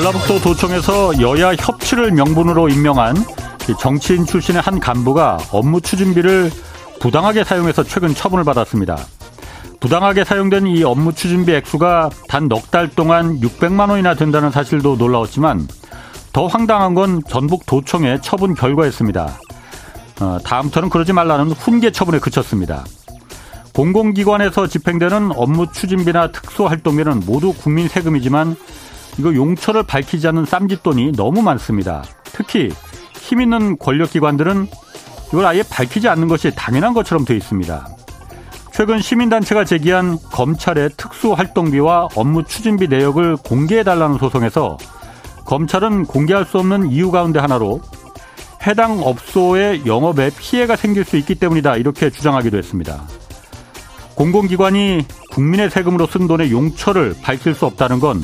전라북도 도청에서 여야 협치를 명분으로 임명한 정치인 출신의 한 간부가 업무 추진비를 부당하게 사용해서 최근 처분을 받았습니다. 부당하게 사용된 이 업무 추진비 액수가 단 넉 달 동안 600만 원이나 된다는 사실도 놀라웠지만 더 황당한 건 전북 도청의 처분 결과였습니다. 어, 다음부터는 그러지 말라는 훈계 처분에 그쳤습니다. 공공기관에서 집행되는 업무 추진비나 특수활동비는 모두 국민 세금이지만 이거 용처를 밝히지 않는 쌈짓돈이 너무 많습니다. 특히 힘 있는 권력기관들은 이걸 아예 밝히지 않는 것이 당연한 것처럼 되어 있습니다. 최근 시민단체가 제기한 검찰의 특수활동비와 업무 추진비 내역을 공개해달라는 소송에서 검찰은 공개할 수 없는 이유 가운데 하나로 해당 업소의 영업에 피해가 생길 수 있기 때문이다 이렇게 주장하기도 했습니다. 공공기관이 국민의 세금으로 쓴 돈의 용처를 밝힐 수 없다는 건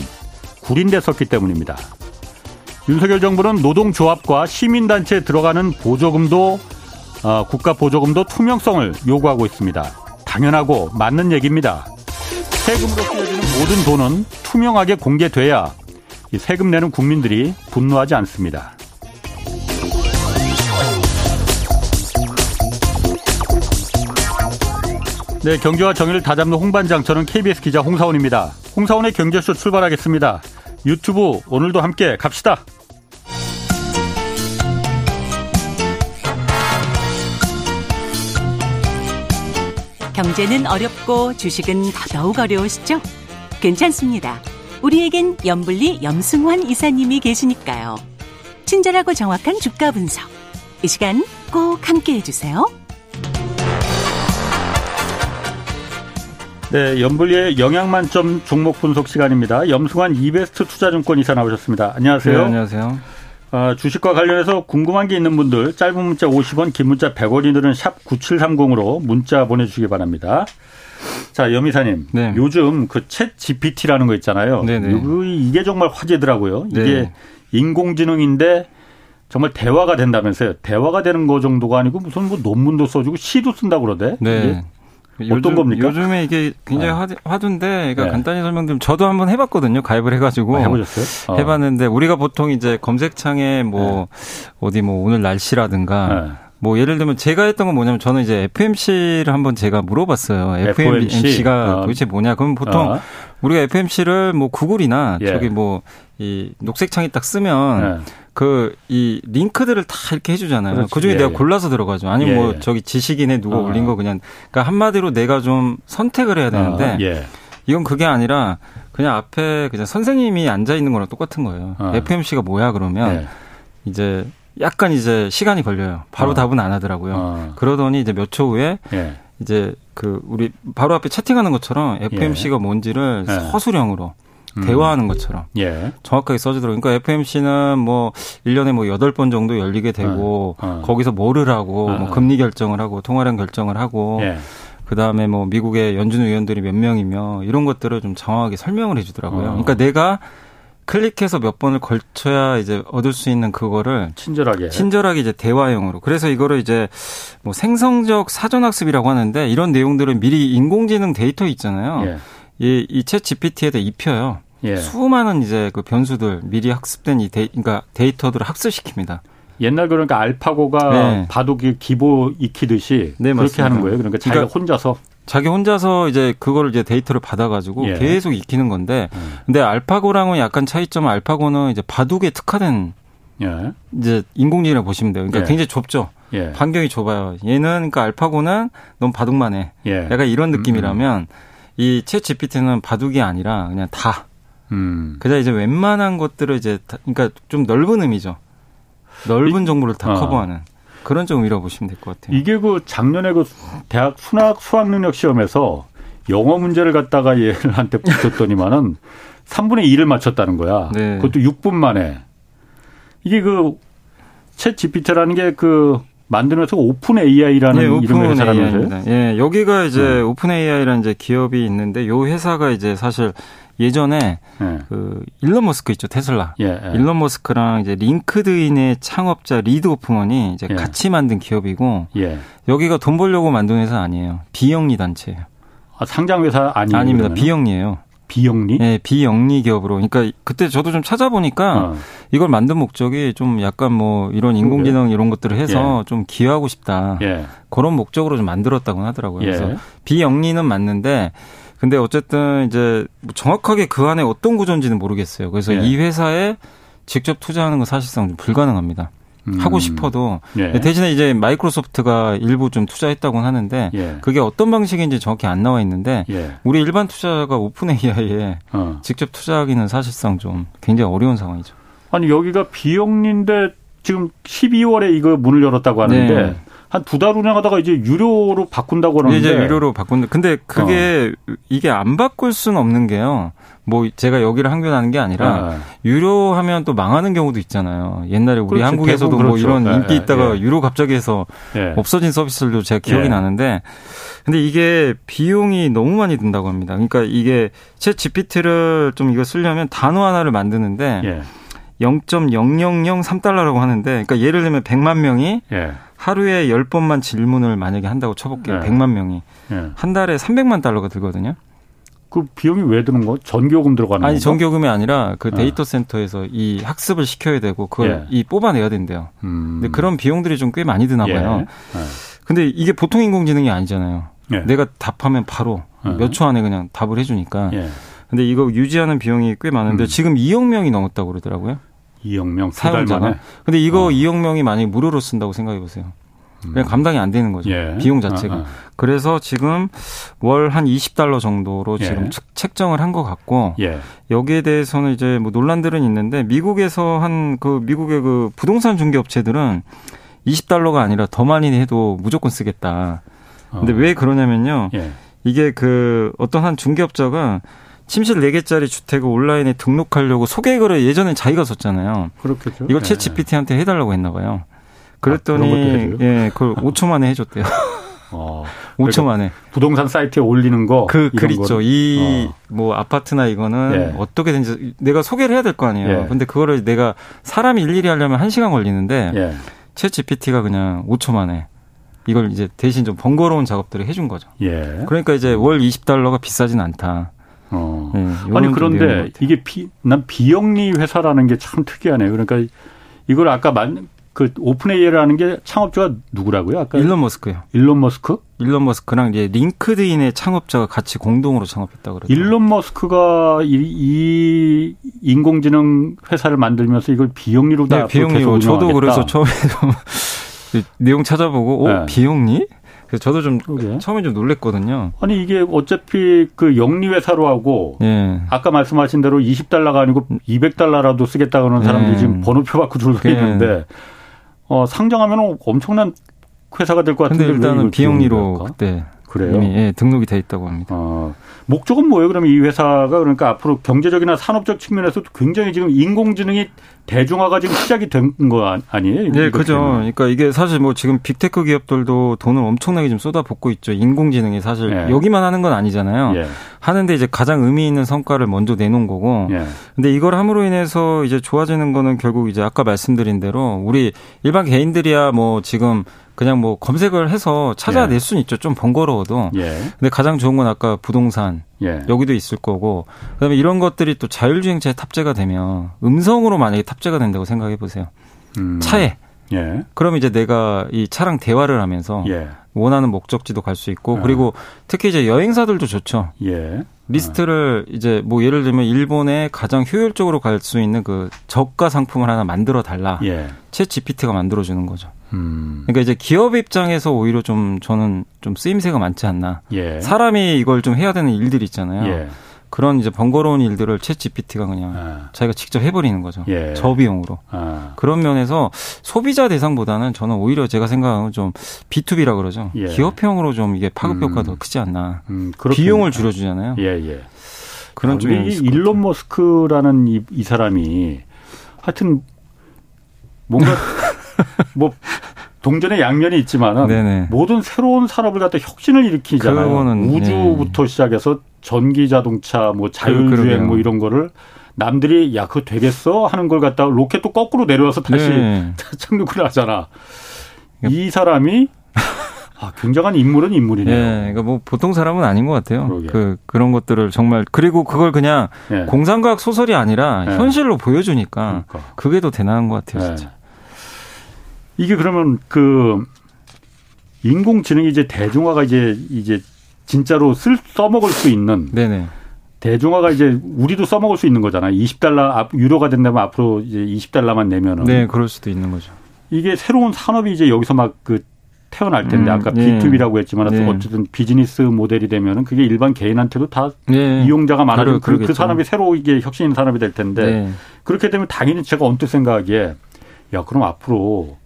구린됐었기 때문입니다. 윤석열 정부는 노동조합과 시민단체에 들어가는 보조금도 어, 국가 보조금도 투명성을 요구하고 있습니다. 당연하고 맞는 얘기입니다. 세금으로 쓰여지는 모든 돈은 투명하게 공개돼야 세금 내는 국민들이 분노하지 않습니다. 네, 경제와 정의를 다잡는 홍반장 저는 KBS 기자 홍사원입니다. 홍사원의 경제쇼 출발하겠습니다. 유튜브 오늘도 함께 갑시다. 경제는 어렵고 주식은 더더욱 어려우시죠? 괜찮습니다. 우리에겐 염블리 염승환 이사님이 계시니까요. 친절하고 정확한 주가 분석. 이 시간 꼭 함께 해주세요. 네, 연불리의 영양만점 종목 분석 시간입니다. 염승환 이베스트 투자증권 이사 나오셨습니다. 안녕하세요. 네, 안녕하세요. 어, 주식과 관련해서 궁금한 게 있는 분들 짧은 문자 50원, 긴 문자 100원이 드는 샵 9730으로 문자 보내주시기 바랍니다. 자, 염 이사님. 네. 요즘 그 챗 GPT라는 거 있잖아요. 네네. 네. 이게 정말 화제더라고요. 이게 네. 인공지능인데 정말 대화가 된다면서요. 대화가 되는 거 정도가 아니고 무슨 뭐 논문도 써주고 시도 쓴다고 그러대. 네. 어떤 요즘, 겁니까? 요즘에 이게 굉장히 네. 화두인데, 그러니까 네. 간단히 설명드리면 저도 한번 해봤거든요. 가입을 해가지고. 아, 해보셨어요? 어. 해봤는데 우리가 보통 이제 검색창에 뭐 네. 어디 뭐 오늘 날씨라든가. 네. 뭐 예를 들면 제가 했던 건 뭐냐면 저는 이제 FMC를 한번 제가 물어봤어요. FMC가 어. 도대체 뭐냐? 그럼 보통 어. 우리가 FMC를 뭐 구글이나 예. 저기 뭐 이 녹색창에 딱 쓰면 예. 그이 링크들을 다 이렇게 해주잖아요. 그 중에 예, 내가 예. 골라서 들어가죠. 아니면 뭐 예. 뭐 저기 지식인에 누가 어. 올린 거 그냥 그러니까 한마디로 내가 좀 선택을 해야 되는데 어. 이건 그게 아니라 그냥 앞에 그냥 선생님이 앉아 있는 거랑 똑같은 거예요. 어. FMC가 뭐야 그러면 이제 약간 이제 시간이 걸려요. 바로 어. 답은 안 하더라고요. 어. 그러더니 이제 몇 초 후에 이제 그 우리 바로 앞에 채팅하는 것처럼 FMC가 뭔지를 서술형으로 음. 대화하는 것처럼 예. 정확하게 써주더라고요. 그러니까 FMC는 뭐 1년에 뭐 8번 정도 열리게 되고 어. 어. 거기서 뭐를 하고 어. 뭐 금리 결정을 하고 통화량 결정을 하고 예. 그다음에 뭐 미국의 연준 의원들이 몇 명이며 이런 것들을 좀 정확하게 설명을 해 주더라고요. 어. 그러니까 내가 클릭해서 몇 번을 걸쳐야 이제 얻을 수 있는 그거를 친절하게 친절하게 이제 대화형으로 그래서 이거를 이제 뭐 생성적 사전 학습이라고 하는데 이런 내용들은 미리 인공지능 데이터 있잖아요. 예. 이 이 챗 GPT에다 입혀요. 예. 수많은 이제 그 변수들 미리 학습된 이 데이, 그러니까 데이터들을 학습시킵니다. 옛날 그러니까 알파고가 네. 바둑이 기보 익히듯이 네, 그렇게 맞습니다. 하는 거예요. 그러니까 자기가 그러니까 혼자서 자기 혼자서 이제 그거를 이제 데이터를 받아가지고 예. 계속 익히는 건데, 음. 근데 알파고랑은 약간 차이점은 알파고는 이제 바둑에 특화된 예. 이제 인공지능이라고 보시면 돼요. 그러니까 예. 굉장히 좁죠. 예. 반경이 좁아요. 얘는 그러니까 알파고는 너무 바둑만 해. 예. 약간 이런 느낌이라면 음. 음. 이챗 GPT는 바둑이 아니라 그냥 다 음. 그다 이제 웬만한 것들을 이제 다, 그러니까 좀 넓은 의미죠. 넓은 이, 정보를 다 어. 커버하는 그런 좀 의미라고 보시면 될 것 같아요. 이게 그 작년에 그 대학 수학 수학 능력 시험에서 영어 문제를 갖다가 얘한테 붙였더니만은 3분의 2를 맞췄다는 거야. 네. 그것도 6분 만에. 이게 그 챗 GPT라는 게 그 만들면서 오픈 AI라는 네, 이름의 회사라면서요? 예, 여기가 이제 네. 오픈 AI라는 이제 기업이 있는데 요 회사가 이제 사실 예전에 네. 그 일론 머스크 있죠 테슬라. 예, 예. 일론 머스크랑 이제 링크드인의 창업자 리드 호프먼이 이제 예. 같이 만든 기업이고 예. 여기가 돈 벌려고 만든 회사 아니에요. 비영리 단체예요. 아, 상장 회사 아니에요? 아닙니다. 그러면 비영리예요. 비영리? 네, 비영리 기업으로. 그러니까 그때 저도 좀 찾아보니까 어. 이걸 만든 목적이 좀 약간 뭐 이런 인공지능 이런 것들을 해서 예. 좀 기여하고 싶다. 예. 그런 목적으로 좀 만들었다고 하더라고요. 예. 그래서 비영리는 맞는데 근데 어쨌든 이제 뭐 정확하게 그 안에 어떤 구조인지는 모르겠어요. 그래서 예. 이 회사에 직접 투자하는 건 사실상 좀 불가능합니다. 음. 하고 싶어도 예. 대신에 이제 마이크로소프트가 일부 좀 투자했다고 하는데 예. 그게 어떤 방식인지 정확히 안 나와 있는데 예. 우리 일반 투자자가 오픈 AI에 어. 직접 투자하기는 사실상 좀 굉장히 어려운 상황이죠. 아니 여기가 비영리인데 지금 12월에 이거 문을 열었다고 하는데 네. 한 두 달 운영하다가 이제 유료로 바꾼다고 하는데 이제 유료로 바꾼다. 근데 그게 어. 이게 안 바꿀 수는 없는 게요. 뭐 제가 여기를 항변하는 게 아니라 네. 유료하면 또 망하는 경우도 있잖아요. 옛날에 우리 그렇지, 한국에서도 뭐 그렇죠. 이런 네, 인기 네, 있다가 네. 유료 갑자기 해서 네. 없어진 서비스들도 제가 기억이 네. 나는데 근데 이게 비용이 너무 많이 든다고 합니다. 그러니까 이게 챗 GPT를 좀 이거 쓰려면 단어 하나를 만드는데 0.0003달러라고 하는데 그러니까 예를 들면 100만 명이 하루에 10번만 질문을 만약에 한다고 쳐볼게요. 네. 100만 명이. 네. 한 달에 300만 달러가 들거든요. 그 비용이 왜 드는 거? 전교금 들어가는 거? 아니, 건가? 전교금이 아니라 그 네. 데이터 센터에서 이 학습을 시켜야 되고 그걸 예. 이 뽑아내야 된대요. 음. 근데 그런 비용들이 좀 꽤 많이 드나 봐요. 예. 예. 근데 이게 보통 인공지능이 아니잖아요. 예. 내가 답하면 바로 예. 몇초 안에 그냥 답을 해주니까. 예. 근데 이거 유지하는 비용이 꽤 많은데 음. 지금 2억 명이 넘었다고 그러더라고요. 2억 명 사용자가. 근데 이거 어. 2억 명이 만약에 무료로 쓴다고 생각해 보세요. 그냥 음. 감당이 안 되는 거죠. 예. 비용 자체가. 아, 아. 그래서 지금 월 한 20달러 정도로 예. 지금 책정을 한 것 같고 예. 여기에 대해서는 이제 뭐 논란들은 있는데 미국에서 한 그 미국의 그 부동산 중개 업체들은 20달러가 아니라 더 많이 해도 무조건 쓰겠다. 근데 어. 왜 그러냐면요. 예. 이게 그 어떤 한 중개업자가 침실 4개짜리 주택을 온라인에 등록하려고 소개글을 예전에 자기가 썼잖아요. 그렇겠죠. 이걸 채 GPT한테 해달라고 했나 봐요. 그랬더니 아, 예, 그걸 5초 만에 해줬대요. 어, 5초 만에. 부동산 사이트에 올리는 거. 그, 글 있죠. 이, 어. 뭐, 아파트나 이거는 예. 어떻게든지 내가 소개를 해야 될 거 아니에요. 예. 근데 그거를 내가 사람이 일일이 하려면 1 시간 걸리는데, 예. 채 GPT가 그냥 5초 만에 이걸 이제 대신 좀 번거로운 작업들을 해준 거죠. 예. 그러니까 이제 월 20달러가 비싸진 않다. 어. 네, 아니 그런데 이게 비, 난 비영리 회사라는 게 참 특이하네요. 그러니까 이걸 아까 만, 그 오픈 AI라는 게 창업주가 누구라고요? 아까 일론 머스크요. 일론 머스크? 일론 머스크랑 이제 링크드인의 창업자가 같이 공동으로 창업했다 그러죠. 일론 머스크가 이, 이, 인공지능 회사를 만들면서 이걸 비영리로 다 네, 비영리로 저도 그래서 처음에 내용 찾아보고 오 네. 비영리? 그래서 저도 좀 그러게. 처음에 좀 놀랬거든요. 아니 이게 어차피 그 영리 회사로 하고 예. 아까 말씀하신 대로 20달러가 아니고 200달러라도 쓰겠다 그러는 사람들이 예. 지금 번호표 받고 줄서 예. 있는데 어 상장하면 엄청난 회사가 될 것 같은데 일단은 비영리로 그때 그래요? 이미 예, 등록이 돼 있다고 합니다. 어, 목적은 뭐예요? 그러면 이 회사가 그러니까 앞으로 경제적이나 산업적 측면에서도 굉장히 지금 인공지능이 대중화가 지금 시작이 된 거 아니에요? 네, 그죠. 그러니까 이게 사실 뭐 지금 빅테크 기업들도 돈을 엄청나게 좀 쏟아붓고 있죠. 인공지능이 사실 예. 여기만 하는 건 아니잖아요. 예. 하는데 이제 가장 의미 있는 성과를 먼저 내놓은 거고. 예. 근데 이걸 함으로 인해서 이제 좋아지는 거는 결국 이제 아까 말씀드린 대로 우리 일반 개인들이야 뭐 지금 그냥 뭐 검색을 해서 찾아낼 예. 수는 있죠. 좀 번거로워도. 예. 근데 가장 좋은 건 아까 부동산 예. 여기도 있을 거고 그다음에 이런 것들이 또 자율주행차에 탑재가 되면 음성으로 만약에 탑재가 된다고 생각해 보세요. 음. 차에. 예. 그럼 이제 내가 이 차랑 대화를 하면서 예. 원하는 목적지도 갈 수 있고 아. 그리고 특히 이제 여행사들도 좋죠. 예. 리스트를 아. 이제 뭐 예를 들면 일본에 가장 효율적으로 갈 수 있는 그 저가 상품을 하나 만들어 달라. 예. 챗 GPT가 만들어 주는 거죠. 음. 그러니까 이제 기업 입장에서 오히려 좀 저는 좀 쓰임새가 많지 않나. 예. 사람이 이걸 좀 해야 되는 일들이 있잖아요. 예. 그런 이제 번거로운 일들을 챗 GPT가 그냥 아. 자기가 직접 해버리는 거죠. 예. 저비용으로. 아. 그런 면에서 소비자 대상보다는 저는 오히려 제가 생각하는 좀 B2B라 그러죠. 예. 기업형으로 좀 이게 파급 효과가 음. 더 크지 않나. 음, 비용을 줄여주잖아요. 예, 예. 그런 쪽이 일론 머스크라는 이, 이 사람이 하여튼 뭔가 뭐 동전의 양면이 있지만은. 모든 새로운 산업을 갖다 혁신을 일으키잖아요. 우주부터 네. 시작해서 전기 자동차, 뭐 자율주행 뭐 이런 거를 남들이 야 그거 되겠어 하는 걸 갖다가 로켓도 거꾸로 내려와서 다시 네. 착륙을 하잖아. 이 사람이 아, 굉장한 인물은 인물이네요. 예, 그러니까 뭐 보통 사람은 아닌 것 같아요. 그러게. 그 그런 것들을 정말 그리고 그걸 그냥 예. 공상과학 소설이 아니라 예. 현실로 보여주니까 그러니까. 그게 더 대단한 것 같아요, 예. 진짜. 이게 그러면 그 인공지능이 이제 대중화가 이제 이제 진짜로 쓸 써먹을 수 있는 네네. 대중화가 이제 우리도 써먹을 수 있는 거잖아요. 20달러 유료가 된다면 앞으로 이제 20달러만 내면은 네, 그럴 수도 있는 거죠. 이게 새로운 산업이 이제 여기서 막 그 태어날 텐데 음, 아까 네. B2B라고 했지만 네. 어쨌든 비즈니스 모델이 되면은 그게 일반 개인한테도 다 네. 이용자가 많아지고 그, 그, 산업이 새로 이게 혁신 산업이 될 텐데 네. 그렇게 되면 당연히 제가 언뜻 생각하기에 야 그럼 앞으로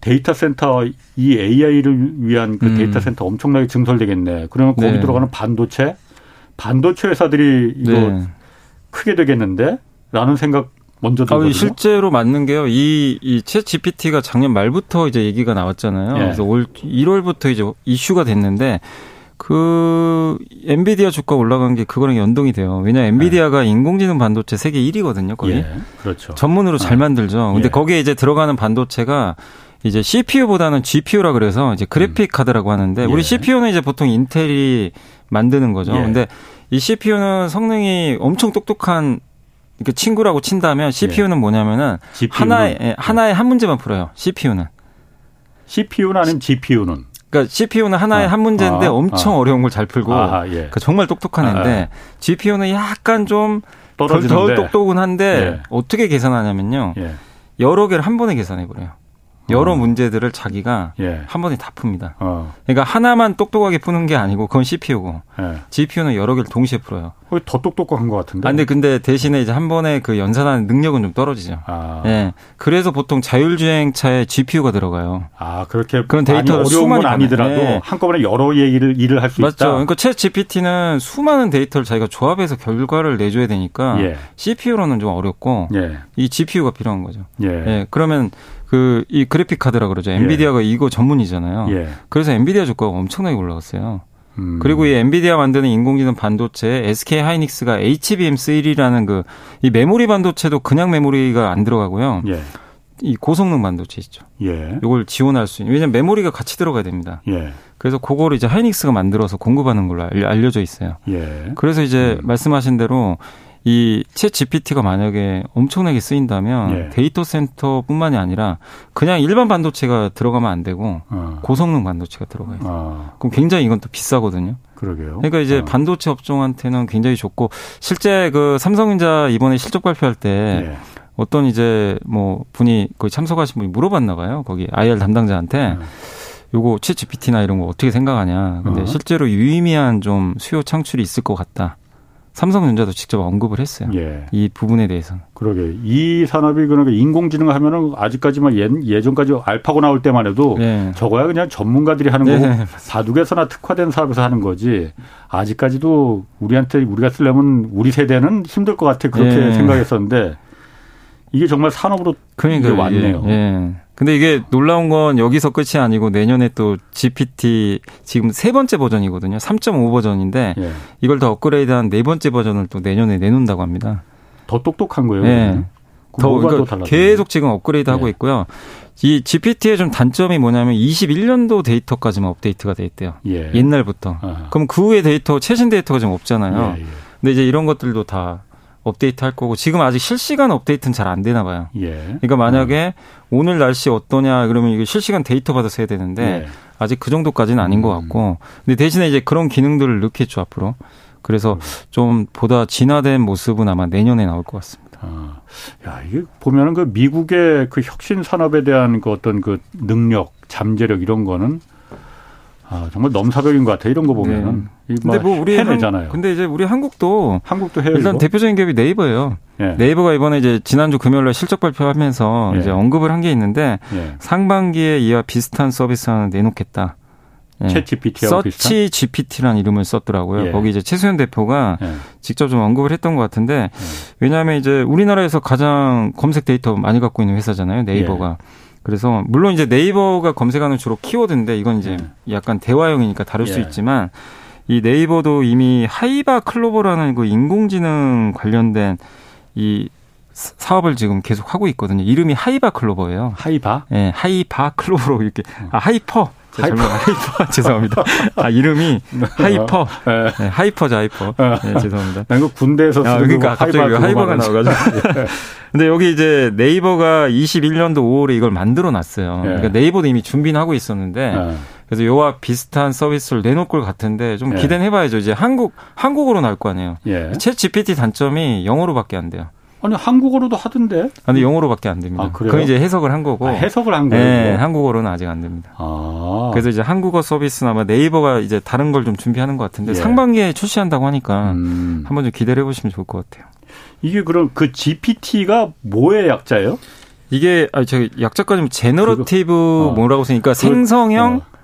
데이터 센터 이 AI를 위한 그 음. 데이터 센터 엄청나게 증설되겠네. 그러면 거기 네. 들어가는 반도체 반도체 회사들이 이거 네. 크게 되겠는데? 라는 생각 먼저 들거든요. 아, 실제로 맞는 게요. 이, 이챗 GPT가 작년 말부터 이제 얘기가 나왔잖아요. 예. 그래서 올 1월부터 이제 이슈가 됐는데 그 엔비디아 주가 올라간 게 그거랑 연동이 돼요. 왜냐 엔비디아가 네. 인공지능 반도체 세계 1위거든요, 거기. 예. 그렇죠. 전문으로 잘 아. 만들죠. 근데 예. 거기에 이제 들어가는 반도체가 이제 CPU보다는 GPU라 그래서 이제 그래픽 카드라고 하는데 우리 예. CPU는 이제 보통 인텔이 만드는 거죠. 예. 근데 이 CPU는 성능이 엄청 똑똑한 그 친구라고 친다면 CPU는 예. 뭐냐면은 GPU는? 하나의 예, 하나의 한 문제만 풀어요. CPU는. CPU는 아니면 GPU는. 그러니까 CPU는 하나의 아, 한 문제인데 아, 엄청 아. 어려운 걸 잘 풀고 아, 예. 그러니까 정말 똑똑한 아, 애인데 GPU는 약간 좀 덜, 덜 똑똑은 한데 예. 어떻게 계산하냐면요. 예. 여러 개를 한 번에 계산해 버려요. 여러 어. 문제들을 자기가 예. 한 번에 다 풉니다. 어. 그러니까 하나만 똑똑하게 푸는 게 아니고 그건 CPU고 예. GPU는 여러 개를 동시에 풀어요. 더 똑똑한 것 같은데. 아, 근데 근데 대신에 이제 한 번에 그 연산하는 능력은 좀 떨어지죠. 아. 예. 그래서 보통 자율주행차에 GPU가 들어가요. 아 그렇게 그런 데이터 어려운 건 아니더라도 예. 한꺼번에 여러 얘기를 일을 할 수 있다. 맞죠. 그러니까 챗 GPT는 수많은 데이터를 자기가 조합해서 결과를 내줘야 되니까 예. CPU로는 좀 어렵고 예. 이 GPU가 필요한 거죠. 예. 예. 그러면 그 이 그래픽 카드라 그러죠. 엔비디아가 예. 이거 전문이잖아요. 예. 그래서 엔비디아 주가가 엄청나게 올라갔어요. 음. 그리고 이 엔비디아 만드는 인공지능 반도체 SK 하이닉스가 HBM3라는 그 이 메모리 반도체도 그냥 메모리가 안 들어가고요. 예. 이 고성능 반도체 있죠. 예. 이걸 지원할 수 있는. 왜냐면 메모리가 같이 들어가야 됩니다. 예. 그래서 그거를 이제 하이닉스가 만들어서 공급하는 걸로 알려져 있어요. 예. 그래서 이제 음. 말씀하신 대로 이 챗 GPT가 만약에 엄청나게 쓰인다면 예. 데이터 센터뿐만이 아니라 그냥 일반 반도체가 들어가면 안 되고 어. 고성능 반도체가 들어가요. 어. 그럼 굉장히 이건 또 비싸거든요. 그러게요. 그러니까 이제 어. 반도체 업종한테는 굉장히 좋고 실제 그 삼성전자 이번에 실적 발표할 때 예. 어떤 이제 뭐 분이 거기 참석하신 분이 물어봤나 봐요. 거기 IR 담당자한테 음. 요거 챗 GPT나 이런 거 어떻게 생각하냐. 근데 어. 실제로 유의미한 좀 수요 창출이 있을 것 같다. 삼성전자도 직접 언급을 했어요. 예. 이 부분에 대해서는. 그러게. 이 산업이 그러니까 인공지능 하면은 아직까지만 예, 예전까지 알파고 나올 때만 해도 예. 저거야 그냥 전문가들이 하는 거고 네. 바둑에서나 특화된 사업에서 하는 거지. 아직까지도 우리한테 우리가 쓰려면 우리 세대는 힘들 것 같아 그렇게 예. 생각했었는데 이게 정말 산업으로 그러니까 왔네요. 예. 근데 이게 놀라운 건 여기서 끝이 아니고 내년에 또 GPT 지금 세 번째 버전이거든요. 3.5 버전인데 예. 이걸 더 업그레이드한 네 번째 버전을 또 내년에 내놓는다고 합니다. 더 똑똑한 거예요. 예. 더 그러니까 계속 지금 업그레이드 하고 예. 있고요. 이 GPT의 좀 단점이 뭐냐면 21년도 데이터까지만 업데이트가 돼 있대요. 예. 옛날부터. 아하. 그럼 그 후에 데이터 최신 데이터가 좀 없잖아요. 예, 예. 근데 이제 이런 것들도 다 업데이트 할 거고 지금 아직 실시간 업데이트는 잘 안 되나 봐요. 예. 그러니까 만약에 음. 오늘 날씨 어떠냐 그러면 이게 실시간 데이터 받아서 해야 되는데 예. 아직 그 정도까지는 아닌 음. 것 같고 근데 대신에 이제 그런 기능들을 넣겠죠 앞으로. 그래서 음. 좀 보다 진화된 모습은 아마 내년에 나올 것 같습니다. 아, 야 이게 보면은 그 미국의 그 혁신 산업에 대한 그 어떤 그 능력, 잠재력 이런 거는 아, 정말 넘사벽인 것 같아. 이런 거 보면은. 네. 근데 뭐 우리 해내잖아요. 한, 근데 이제 우리 한국도 한국도 해요. 일단? 대표적인 기업이 네이버예요. 예. 네이버가 이번에 이제 지난주 금요일 날 실적 발표하면서 예. 이제 언급을 한 게 있는데 예. 상반기에 이와 비슷한 서비스 하나 내놓겠다. 예. 챗 GPT하고 서치 GPT라는 이름을 썼더라고요. 예. 거기 이제 최수현 대표가 예. 직접 좀 언급을 했던 것 같은데 예. 왜냐하면 이제 우리나라에서 가장 검색 데이터 많이 갖고 있는 회사잖아요. 네이버가. 예. 그래서 물론 이제 네이버가 검색하는 주로 키워드인데 이건 이제 네. 약간 대화형이니까 다를 예. 수 있지만 이 네이버도 이미 하이바 클로버라는 그 인공지능 관련된 이 사업을 지금 계속 하고 있거든요. 이름이 하이바 클로버예요. 하이바? 예, 네, 하이바 클로버로 이렇게 아 하이퍼 하이퍼. 하이퍼. 죄송합니다. 아, 이름이 하이퍼. 네. 네, 하이퍼죠, 하이퍼. 네, 죄송합니다. 난 그 군대에서 아, 그러니까 갑자기 하이퍼가 나와가지고. 근데 여기 이제 네이버가 21년도 5월에 이걸 만들어 놨어요. 예. 그러니까 네이버도 이미 준비는 하고 있었는데 예. 그래서 요와 비슷한 서비스를 내놓을 것 같은데 좀 예. 기대는 해봐야죠. 이제 한국 한국어로 나올 거 아니에요. 예. 챗 GPT 단점이 영어로밖에 안 돼요. 아니 한국어로도 하던데. 아니 영어로밖에 안 됩니다. 아, 그래요? 그건 이제 해석을 한 거고. 아, 해석을 한 거예요. 네, 한국어로는 아직 안 됩니다. 아. 그래서 이제 한국어 서비스나 아마 네이버가 이제 다른 걸 좀 준비하는 것 같은데 예. 상반기에 출시한다고 하니까 음. 한번 좀 기대를 해보시면 좋을 것 같아요. 이게 그럼 그 GPT가 뭐의 약자예요? 이게 아 저기 약자까지 generative 어. 뭐라고 쓰니까 생성형 어.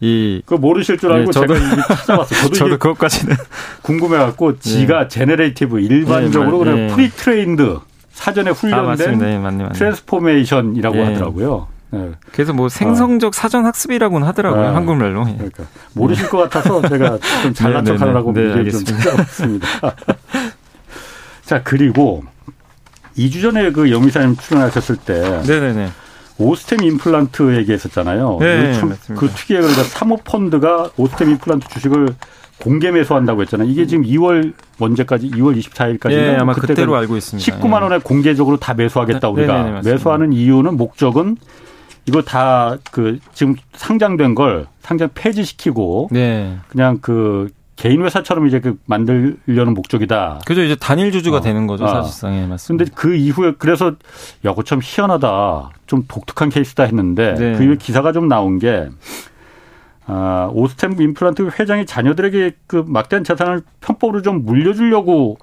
이 그거 모르실 줄 알고 네, 저도 제가 이미 찾아봤어요. 저도, 저도 그것까지는 궁금해갖고 지가 네. generative 일반적으로 네, 그냥 네. pre-trained 사전에 훈련된 아, 네, 맞네, 맞네. transformation이라고 네. 하더라고요. 네. 그래서 뭐 생성적 아. 사전 학습이라고는 하더라고요 아. 한국말로. 예. 그러니까 모르실 것 같아서 제가 좀 잘난 척하느라고 네, 네, 좀 찾아봤습니다. 자 그리고 2주 전에 그 영희사님 출연하셨을 때. 네네네. 오스템 임플란트 얘기했었잖아요. 네, 그, 그 특이에 그러니까 사모펀드가 오스템 임플란트 주식을 공개 매수한다고 했잖아요. 이게 지금 2월 언제까지 2월 24일까지 예, 아마 그때로 알고 있습니다. 19만 원에 공개적으로 다 매수하겠다 네, 우리가 네 네, 네, 매수하는 이유는 목적은 이거 다 그 지금 상장된 걸 상장 폐지시키고 네. 그냥 그 개인 회사처럼 이제 그 만들려는 목적이다. 그죠. 이제 단일 주주가 어. 되는 거죠, 사실상. 예, 맞습니다. 근데 그 이후에 그래서 야, 그참 희한하다. 좀 독특한 케이스다 했는데 네. 그 이후에 기사가 좀 나온 게 아, 오스템 임플란트 회장이 자녀들에게 그 막대한 재산을 편법으로 좀 물려주려고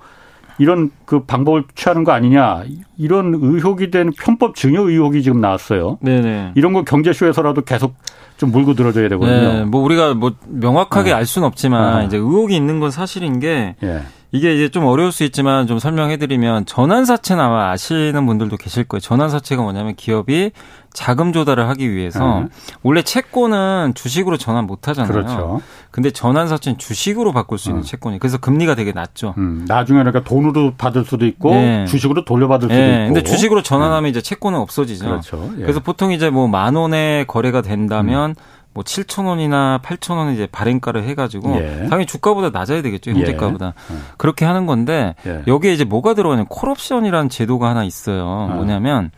이런 그 방법을 취하는 거 아니냐 이런 의혹이 된 편법 증여 의혹이 지금 나왔어요. 네네. 이런 거 경제쇼에서라도 계속 좀 물고 들어줘야 되거든요. 네, 뭐 우리가 뭐 명확하게 네. 알 수는 없지만 네. 이제 의혹이 있는 건 사실인 게 예. 이게 이제 좀 어려울 수 있지만 좀 설명해드리면 전환사채는 아마 아시는 분들도 계실 거예요. 전환사채가 뭐냐면 기업이 자금 조달을 하기 위해서 음. 원래 채권은 주식으로 전환 못 하잖아요. 그렇죠. 근데 전환사채는 주식으로 바꿀 수 있는 음. 채권이 그래서 금리가 되게 낮죠. 음. 나중에 그러니까 돈으로 받을 수도 있고 네. 주식으로 돌려받을 수도 네. 있고. 근데 주식으로 전환하면 네. 이제 채권은 없어지죠. 그렇죠. 예. 그래서 보통 이제 뭐 만 원의 거래가 된다면 음. 뭐 7천 원이나 8천 원 이제 발행가를 해가지고 예. 당연히 주가보다 낮아야 되겠죠 현재가보다 예. 어. 그렇게 하는 건데 예. 여기에 이제 뭐가 들어가냐 콜옵션이라는 제도가 하나 있어요. 어. 뭐냐면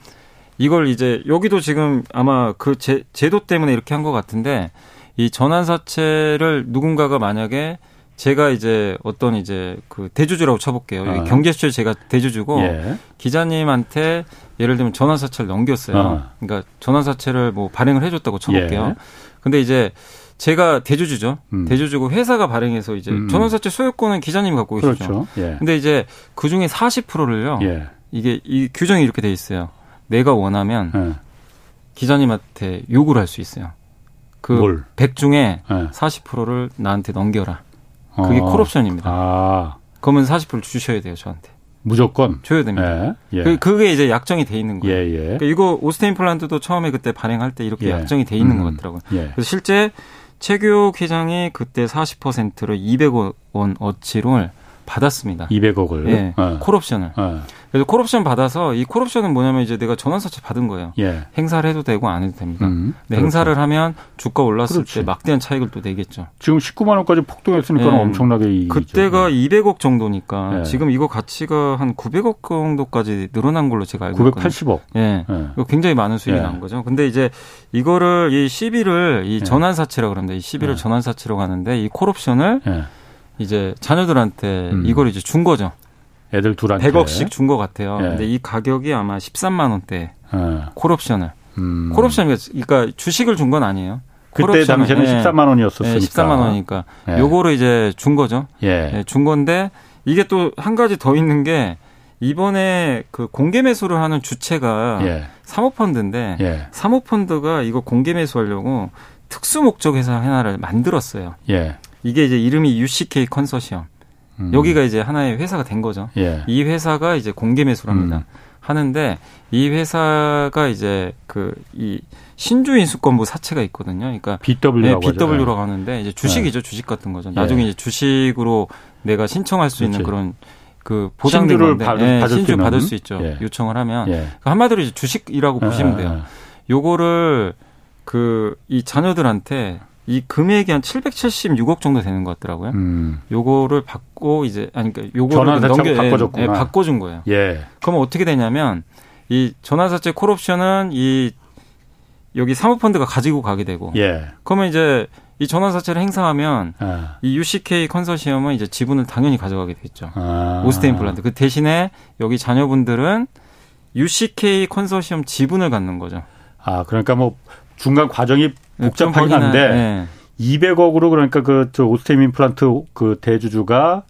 이걸 이제 여기도 지금 아마 그 제, 제도 때문에 이렇게 한 것 같은데 이 전환사채를 누군가가 만약에 제가 이제 어떤 이제 그 대주주라고 쳐볼게요. 어. 경제수출 제가 대주주고 예. 기자님한테 예를 들면 전환사채를 넘겼어요. 어. 그러니까 전환사채를 뭐 발행을 해줬다고 쳐볼게요. 예. 근데 이제 제가 대주주죠. 음. 대주주고 회사가 발행해서 이제 음. 전환사채 소유권은 기자님이 갖고 계시죠. 그렇죠. 예. 근데 이제 그 중에 40%를요. 예. 이게 이 규정이 이렇게 돼 있어요. 내가 원하면 네. 기자님한테 요구를 할 수 있어요. 그 뭘? 100 중에 네. 40%를 나한테 넘겨라. 그게 어. 콜옵션입니다. 아. 그러면 40%를 주셔야 돼요, 저한테. 무조건 줘야 됩니다. 예, 예. 그, 그게 이제 약정이 돼 있는 거예요. 예, 예. 그러니까 이거 오스테인 플란트도 처음에 그때 발행할 때 이렇게 예. 약정이 돼 있는 음, 것 같더라고요. 예. 그래서 실제 최규욱 회장이 그때 40%를 200억 원 어치를 받았습니다. 200억을. 예. 어. 콜옵션을. 어. 그래서 콜옵션 받아서 이 콜옵션은 뭐냐면 이제 내가 전환사채 받은 거예요. 예. 행사를 해도 되고 안 해도 됩니다. 음, 근데 그렇죠. 행사를 하면 주가 올랐을 그렇지. 때 막대한 차익을 또 내겠죠. 지금 19만 원까지 폭등했으니까 예. 엄청나게 이익이죠. 그때가 200억 정도니까 예. 지금 이거 가치가 한 900억 정도까지 늘어난 걸로 제가 알고 있거든요. 980억. 예. 예. 굉장히 많은 수익이 예. 난 거죠. 근데 이제 이거를 이 시비를 이 예. 전환사채라고 그럽니다. 이 시비를 전환사채라고 하는데 이 콜옵션을 이제 자녀들한테 음. 이걸 이제 준 거죠. 애들 둘한테 100억씩 준 것 같아요. 예. 근데 이 가격이 아마 13만 원대 예. 콜옵션을. 음. 콜옵션 그러니까 주식을 준 건 아니에요. 그때 당시에는 예. 13만 원이었었으니까. 예, 13만 원이니까. 예. 요거를 이제 준 거죠. 예. 예. 준 건데 이게 또 한 가지 더 있는 게 이번에 그 공개 매수를 하는 주체가 예. 사모펀드인데 예. 사모펀드가 이거 공개 매수하려고 특수 목적 회사 하나를 만들었어요. 예. 이게 이제 이름이 UCK 컨소시엄. 음. 여기가 이제 하나의 회사가 된 거죠. 예. 이 회사가 이제 공개 매수를 합니다. 음. 하는데 이 회사가 이제 그 이 신주 인수권부 사채가 있거든요. 그러니까 BW라고 네, BW라고 하는데 이제 주식이죠. 네. 주식 같은 거죠. 나중에 예. 이제 주식으로 내가 신청할 수 그렇지. 있는 그런 그 보장된 건데 받을, 예, 받을 신주 받을 수 있죠. 예. 요청을 하면 예. 그러니까 한마디로 이제 주식이라고 보시면 돼요. 요거를 그 이 자녀들한테 이 금액이 한 776억 정도 되는 것 같더라고요. 음. 요거를 받고 이제 아니 그러니까 요거를 넘겨 바꿔줬구나. 예, 바꿔준 거예요. 예. 그러면 어떻게 되냐면 이 전환사채 콜옵션은 이 여기 사모펀드가 가지고 가게 되고. 예. 그러면 이제 이 전환사채를 행사하면 아. 이 UCK 컨소시엄은 이제 지분을 당연히 가져가게 되겠죠. 아. 오스테인 플란트. 그 대신에 여기 자녀분들은 UCK 컨소시엄 지분을 갖는 거죠. 아, 그러니까 뭐 중간 과정이 네, 복잡하긴 한데 네. 200억으로 그러니까 그 저 오스테인 임플란트 그 대주주가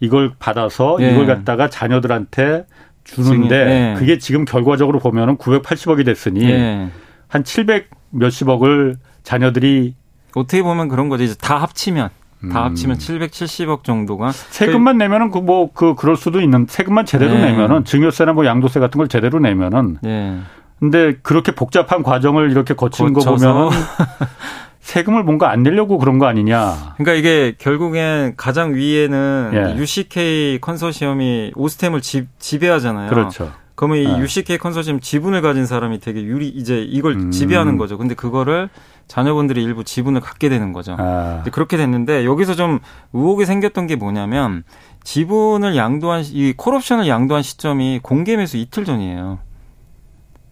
이걸 받아서 네. 이걸 갖다가 자녀들한테 주는데 네. 그게 지금 결과적으로 보면은 980억이 됐으니 네. 한700 몇십억을 자녀들이 어떻게 보면 그런 거죠. 이제 다 합치면 다 음. 합치면 770억 정도가 세금만 내면은 그 뭐그 그 그럴 수도 있는 세금만 제대로 네. 내면은 증여세나 뭐 양도세 같은 걸 제대로 내면은 네. 근데 그렇게 복잡한 과정을 이렇게 거치는 거 보면은 세금을 뭔가 안 내려고 그런 거 아니냐. 그러니까 이게 결국엔 가장 위에는 예. UCK 컨소시엄이 오스템을 지, 지배하잖아요. 그렇죠. 그러면 이 네. UCK 컨소시엄 지분을 가진 사람이 되게 유리 이제 이걸 음. 지배하는 거죠. 근데 그거를 자녀분들이 일부 지분을 갖게 되는 거죠. 아. 그렇게 됐는데 여기서 좀 의혹이 생겼던 게 뭐냐면 지분을 양도한 이 콜옵션을 양도한 시점이 공개 매수 이틀 전이에요.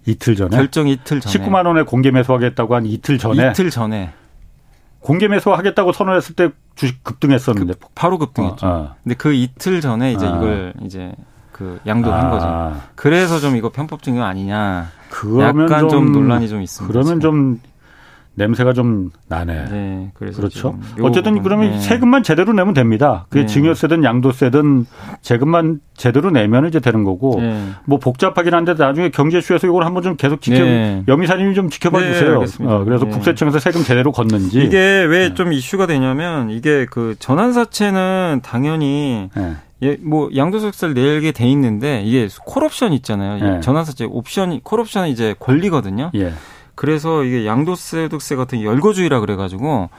이틀 전에 결정 이틀 전에 19만 원에 공개 매수하겠다고 한 이틀 전에 이틀 전에 공개 매수하겠다고 선언했을 때 주식 급등했었는데 그, 바로 급등했죠. 어, 어. 근데 그 이틀 전에 이제 아. 이걸 이제 그 양도한 아. 거죠. 그래서 좀 이거 편법 증여 아니냐. 약간 좀, 좀, 논란이 좀 있습니다. 그러면 좀 냄새가 좀 나네. 네, 그렇죠. 어쨌든 그러면 네. 세금만 제대로 내면 됩니다. 그게 네. 증여세든 양도세든 세금만 제대로 내면 이제 되는 거고 네. 뭐 복잡하긴 한데 나중에 경제쇼에서 이걸 한번 좀 계속 지켜 네. 여미사님이 좀 지켜봐 네, 주세요. 어, 그래서 네. 국세청에서 세금 제대로 걷는지 이게 왜 좀 이슈가 되냐면 이게 그 전환사채는 당연히 예, 뭐 양도소득세를 내게 돼 있는데 이게 콜옵션 있잖아요. 전환사채 옵션이 콜옵션은 이제 권리거든요. 예. 그래서 이게 양도소득세 같은 열거주의라 그래가지고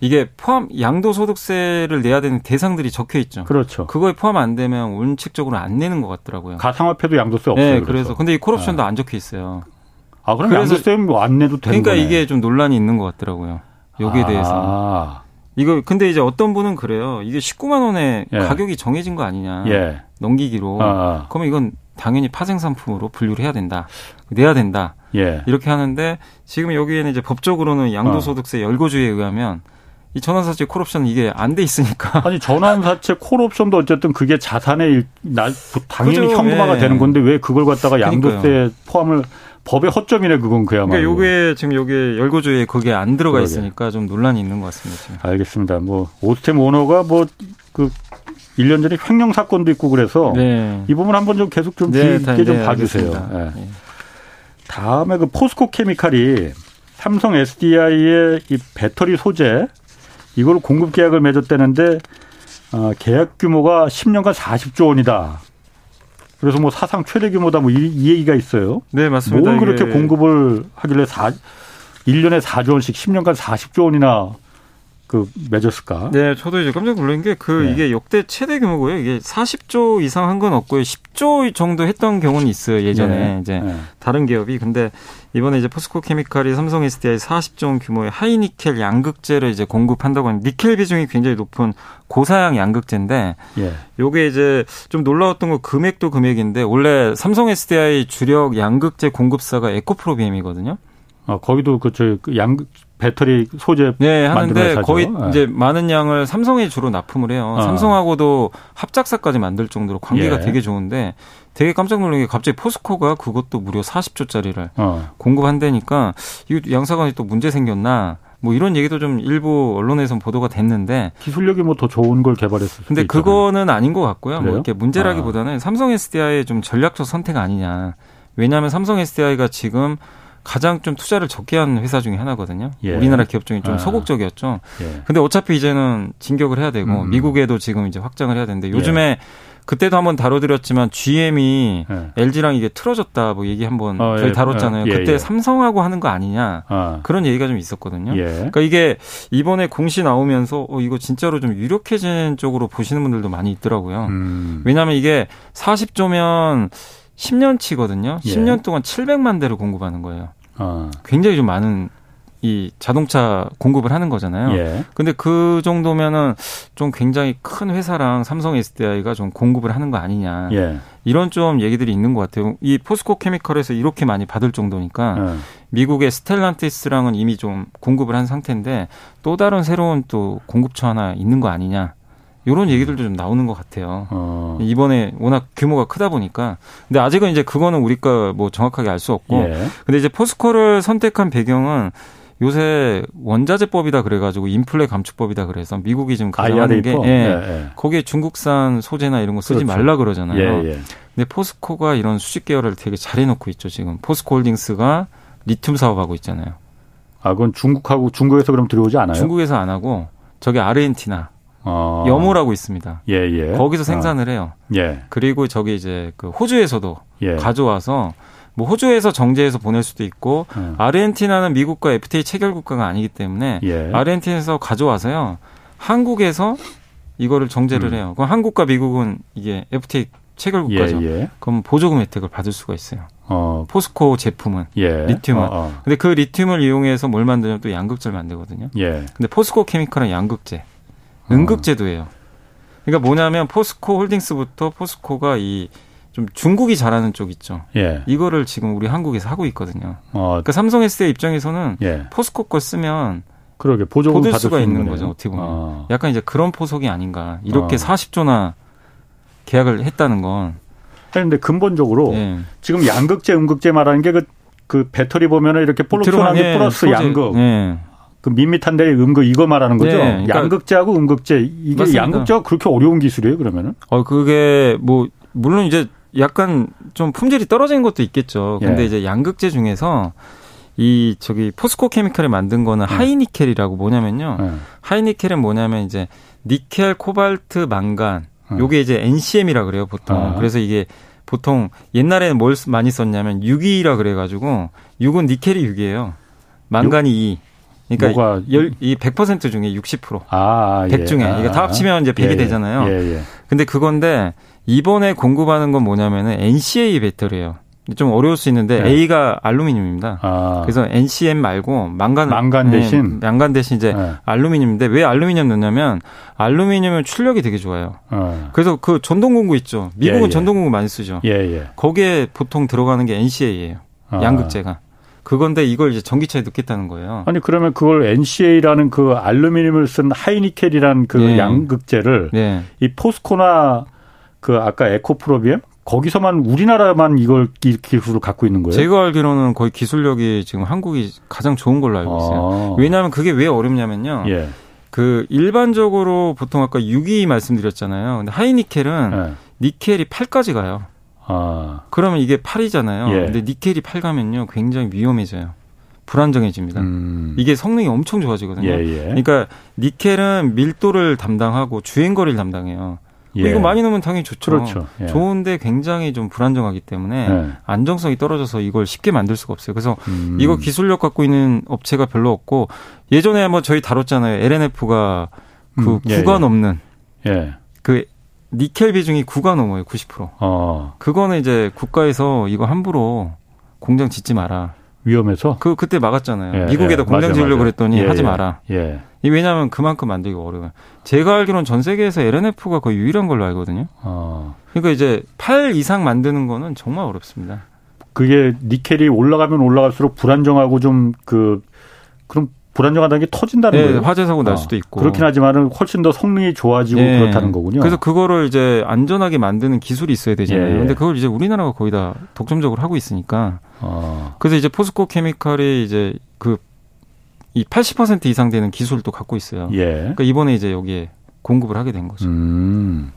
이게 포함 양도소득세를 내야 되는 대상들이 적혀 있죠. 그렇죠. 그거에 포함 안 되면 원칙적으로 안 내는 것 같더라고요. 가상화폐도 양도세 없어요. 네, 그래서, 그래서. 근데 이 콜옵션도 네. 안 적혀 있어요. 아, 그럼 양도세는 뭐안 내도 되는 그러니까 거네. 이게 좀 논란이 있는 것 같더라고요. 여기에 아. 대해서. 이거 근데 이제 어떤 분은 그래요. 이게 19만 원에 예. 가격이 정해진 거 아니냐. 예. 넘기기로. 아, 아. 그러면 이건 당연히 파생 상품으로 분류를 해야 된다. 내야 된다. 예. 이렇게 하는데 지금 여기에는 이제 법적으로는 양도소득세 어. 열고주의에 의하면 이 전환사채 콜옵션 이게 안 돼 있으니까. 아니 전환사채 콜옵션도 어쨌든 그게 자산의 날 당연히 그죠? 현금화가 예. 되는 건데 왜 그걸 갖다가 양도세. 포함을 법의 허점이네 그건 그야말로. 그러니까 요게 지금 요게 열고주의에 거기에 안 들어가 그러게. 있으니까 좀 논란이 있는 것 같습니다. 지금. 알겠습니다. 뭐 오스템 오너가 뭐그 1년 전에 횡령 사건도 있고 그래서 네. 이 부분 한번 좀 계속 좀 네, 깊게 좀 네, 봐주세요. 네. 네. 다음에 그 포스코 케미칼이 삼성 SDI의 이 배터리 소재 이걸 공급 계약을 맺었다는데 어, 계약 규모가 10년간 40조 원이다. 그래서 뭐 사상 최대 규모다 뭐이 얘기가 있어요. 네, 맞습니다. 뭘 그렇게 공급을 하길래 4 1년에 4조 원씩 10년간 40조 원이나 그 맺었을까? 네, 저도 이제 깜짝 놀란 게그 네. 이게 역대 최대 규모고요. 이게 40조 이상 한 건 없고요. 10조 정도 했던 경우는 있어요. 예전에 네. 이제 네. 다른 기업이 근데 이번에 이제 포스코 케미칼이 삼성 SDI 40조 원 규모의 하이니켈 양극재를 이제 공급한다고 하는 니켈 비중이 굉장히 높은 고사양 양극재인데 예. 요게 이제 좀 놀라웠던 거 금액도 금액인데 원래 삼성 SDI 주력 양극재 공급사가 에코프로비엠이거든요. 아, 거기도 그저 그 양 배터리 소재 네 하는데 거의 네. 이제 많은 양을 삼성에 주로 납품을 해요. 어. 삼성하고도 합작사까지 만들 정도로 관계가 예. 되게 좋은데 되게 깜짝 놀란 게 갑자기 포스코가 그것도 무려 40조짜리를 어. 공급한다니까 이거 양사관이 또 문제 생겼나? 뭐 이런 얘기도 좀 일부 언론에서 보도가 됐는데 기술력이 뭐 더 좋은 걸 개발했을 근데 그거는 아닌 것 같고요. 뭐 그래요? 뭐 이렇게 문제라기보다는 아. 삼성 SDI의 좀 전략적 선택 아니냐. 왜냐하면 삼성 SDI가 지금 가장 좀 투자를 적게 한 회사 중에 하나거든요. 예. 우리나라 기업 중에 좀 아. 소극적이었죠. 예. 근데 어차피 이제는 진격을 해야 되고 음. 미국에도 지금 이제 확장을 해야 되는데 요즘에 예. 그때도 한번 다뤄드렸지만 GM이 예. LG랑 이게 틀어졌다 뭐 얘기 한번 어, 저희 예. 다뤘잖아요. 예, 그때 예. 삼성하고 하는 거 아니냐 아. 그런 얘기가 좀 있었거든요. 그러니까 이게 이번에 공시 나오면서 어 이거 진짜로 좀 유력해진 쪽으로 보시는 분들도 많이 있더라고요. 음. 왜냐하면 이게 40조면 10년치거든요. 예. 10년 동안 700만 대를 공급하는 거예요. 아. 굉장히 좀 많은 이 자동차 공급을 하는 거잖아요. 예. 근데 그 정도면은 좀 굉장히 큰 회사랑 삼성 SDI가 좀 공급을 하는 거 아니냐. 예. 이런 좀 얘기들이 있는 것 같아요. 이 포스코 케미컬에서 이렇게 많이 받을 정도니까 예. 미국의 스텔란티스랑은 이미 좀 공급을 한 상태인데 또 다른 새로운 또 공급처 하나 있는 거 아니냐. 이런 얘기들도 좀 나오는 것 같아요. 어. 이번에 워낙 규모가 크다 보니까. 근데 아직은 이제 그거는 우리가 뭐 정확하게 알 수 없고. 예. 근데 이제 포스코를 선택한 배경은 요새 원자재법이다 그래가지고 인플레 감축법이다 그래서 미국이 지금 가져가는 게 예, 예. 거기에 중국산 소재나 이런 거 쓰지 그렇죠. 말라 그러잖아요. 예, 예. 근데 포스코가 이런 수직 계열을 되게 잘 해놓고 있죠 지금 포스코홀딩스가 리튬 사업하고 있잖아요. 아 그건 중국하고 중국에서 그럼 들어오지 않아요? 중국에서 안 하고 저기 아르헨티나 어. 여모라고 있습니다. 예, 예. 거기서 생산을 어. 해요. 예. 그리고 저기 이제 그 호주에서도 예. 가져와서 뭐 호주에서 정제해서 보낼 수도 있고 음. 아르헨티나는 미국과 FTA 체결 국가가 아니기 때문에 예. 아르헨티나에서 가져와서요. 한국에서 이거를 정제를 음. 해요. 그럼 한국과 미국은 이게 FTA 체결 국가죠. 예, 예. 그럼 보조금 혜택을 받을 수가 있어요. 어. 포스코 제품은 예. 리튬은. 어, 어. 근데 그 리튬을 이용해서 뭘 만드냐면 또 양극재를 만들거든요. 예. 근데 포스코 케미컬은 양극재, 음극재도예요. 그러니까 뭐냐면 포스코 홀딩스부터 포스코가 이 좀 중국이 잘하는 쪽 있죠. 예. 이거를 지금 우리 한국에서 하고 있거든요. 어. 그러니까 삼성 SDI 입장에서는 예. 포스코 거 쓰면 그러게 보조금 받을 수가 있는 거죠. 어떻게 보면 어. 약간 이제 그런 포석이 아닌가. 이렇게 어. 40조나 계약을 했다는 건. 그런데 근본적으로 예. 지금 양극재, 음극재 말하는 게그 그 배터리 보면은 이렇게 볼록볼록한 게 플러스. 양극. 예. 그 밋밋한 데 음극 이거 말하는 거죠. 네, 그러니까 양극재하고 음극재 이게 맞습니다. 양극재가 그렇게 어려운 기술이에요, 그러면은? 어 그게 뭐 물론 이제 약간 좀 품질이 떨어진 것도 있겠죠. 근데 예. 이제 양극재 중에서 이 저기 포스코 케미컬이 만든 거는 음. 하이니켈이라고 뭐냐면요. 음. 하이니켈은 뭐냐면 이제 니켈, 코발트, 망간. 음. 요게 이제 NCM이라 그래요, 보통. 아. 그래서 이게 보통 옛날에는 뭘 많이 썼냐면 6이라 그래 가지고 6은 니켈이 6이에요. 망간이 2. 그러니까 열, 이 100% 중에 60%. 아, 100 예. 중에. 아. 이게 다 합치면 이제 100이 예, 예, 되잖아요. 예, 예. 근데 그건데 이번에 공급하는 건 뭐냐면은 NCA 배터리예요. 좀 어려울 수 있는데 네. A가 알루미늄입니다. 아. 그래서 NCM 말고 망간 망간 네, 대신 네, 망간 대신 이제 네. 알루미늄인데 왜 알루미늄 넣냐면 알루미늄은 출력이 되게 좋아요. 어. 그래서 그 전동 공구 있죠. 미국은 예, 예. 전동 공구 많이 쓰죠. 예, 예. 거기에 보통 들어가는 게 NCA예요. 아. 양극재가. 그건데 이걸 이제 전기차에 넣겠다는 거예요. 아니 그러면 그걸 NCA라는 그 알루미늄을 쓴 하이니켈이라는 그 네. 양극재를 네. 이 포스코나 그 아까 에코프로비엠 거기서만 우리나라만 이걸 기술을 갖고 있는 거예요? 제가 알기로는 거의 기술력이 지금 한국이 가장 좋은 걸로 알고 있어요. 아. 왜냐하면 그게 왜 어렵냐면요. 예. 그 일반적으로 보통 아까 6위 말씀드렸잖아요. 근데 하이니켈은 예. 니켈이 8까지 가요. 아. 그러면 이게 8이잖아요. 예. 근데 니켈이 8 가면요 굉장히 위험해져요. 불안정해집니다. 음. 이게 성능이 엄청 좋아지거든요. 예, 예. 그러니까 니켈은 밀도를 담당하고 주행거리를 담당해요. 예. 이거 많이 넣으면 당연히 좋죠. 그렇죠. 예. 좋은데 굉장히 좀 불안정하기 때문에 예. 안정성이 떨어져서 이걸 쉽게 만들 수가 없어요. 그래서 음. 이거 기술력 갖고 있는 업체가 별로 없고 예전에 한번 저희 다뤘잖아요. LNF가 그 음. 9가 예, 예. 넘는 예. 그 니켈 비중이 9가 넘어요. 90%. 어. 그거는 이제 국가에서 이거 함부로 공장 짓지 마라. 위험해서? 그 그때 막았잖아요. 예, 미국에다 예, 공장 지으려고 그랬더니 예, 하지 예. 마라. 예. 왜냐하면 그만큼 만들기 어려워요. 제가 알기로는 전 세계에서 LNF가 거의 유일한 걸로 알거든요. 어. 그러니까 이제 8 이상 만드는 거는 정말 어렵습니다. 그게 니켈이 올라가면 올라갈수록 불안정하고 좀 그 그럼 불안정하다는 게 터진다는 네, 거예요. 화재 사고 날 아, 수도 있고. 그렇긴 하지만은 훨씬 더 성능이 좋아지고 네. 그렇다는 거군요. 그래서 그거를 이제 안전하게 만드는 기술이 있어야 되잖아요. 예, 예. 근데 그걸 이제 우리나라가 거의 다 독점적으로 하고 있으니까. 아. 그래서 이제 포스코 케미칼이 이제 그 이 80% 이상 되는 기술도 갖고 있어요. 예. 그러니까 이번에 이제 여기에 공급을 하게 된 거죠. 음.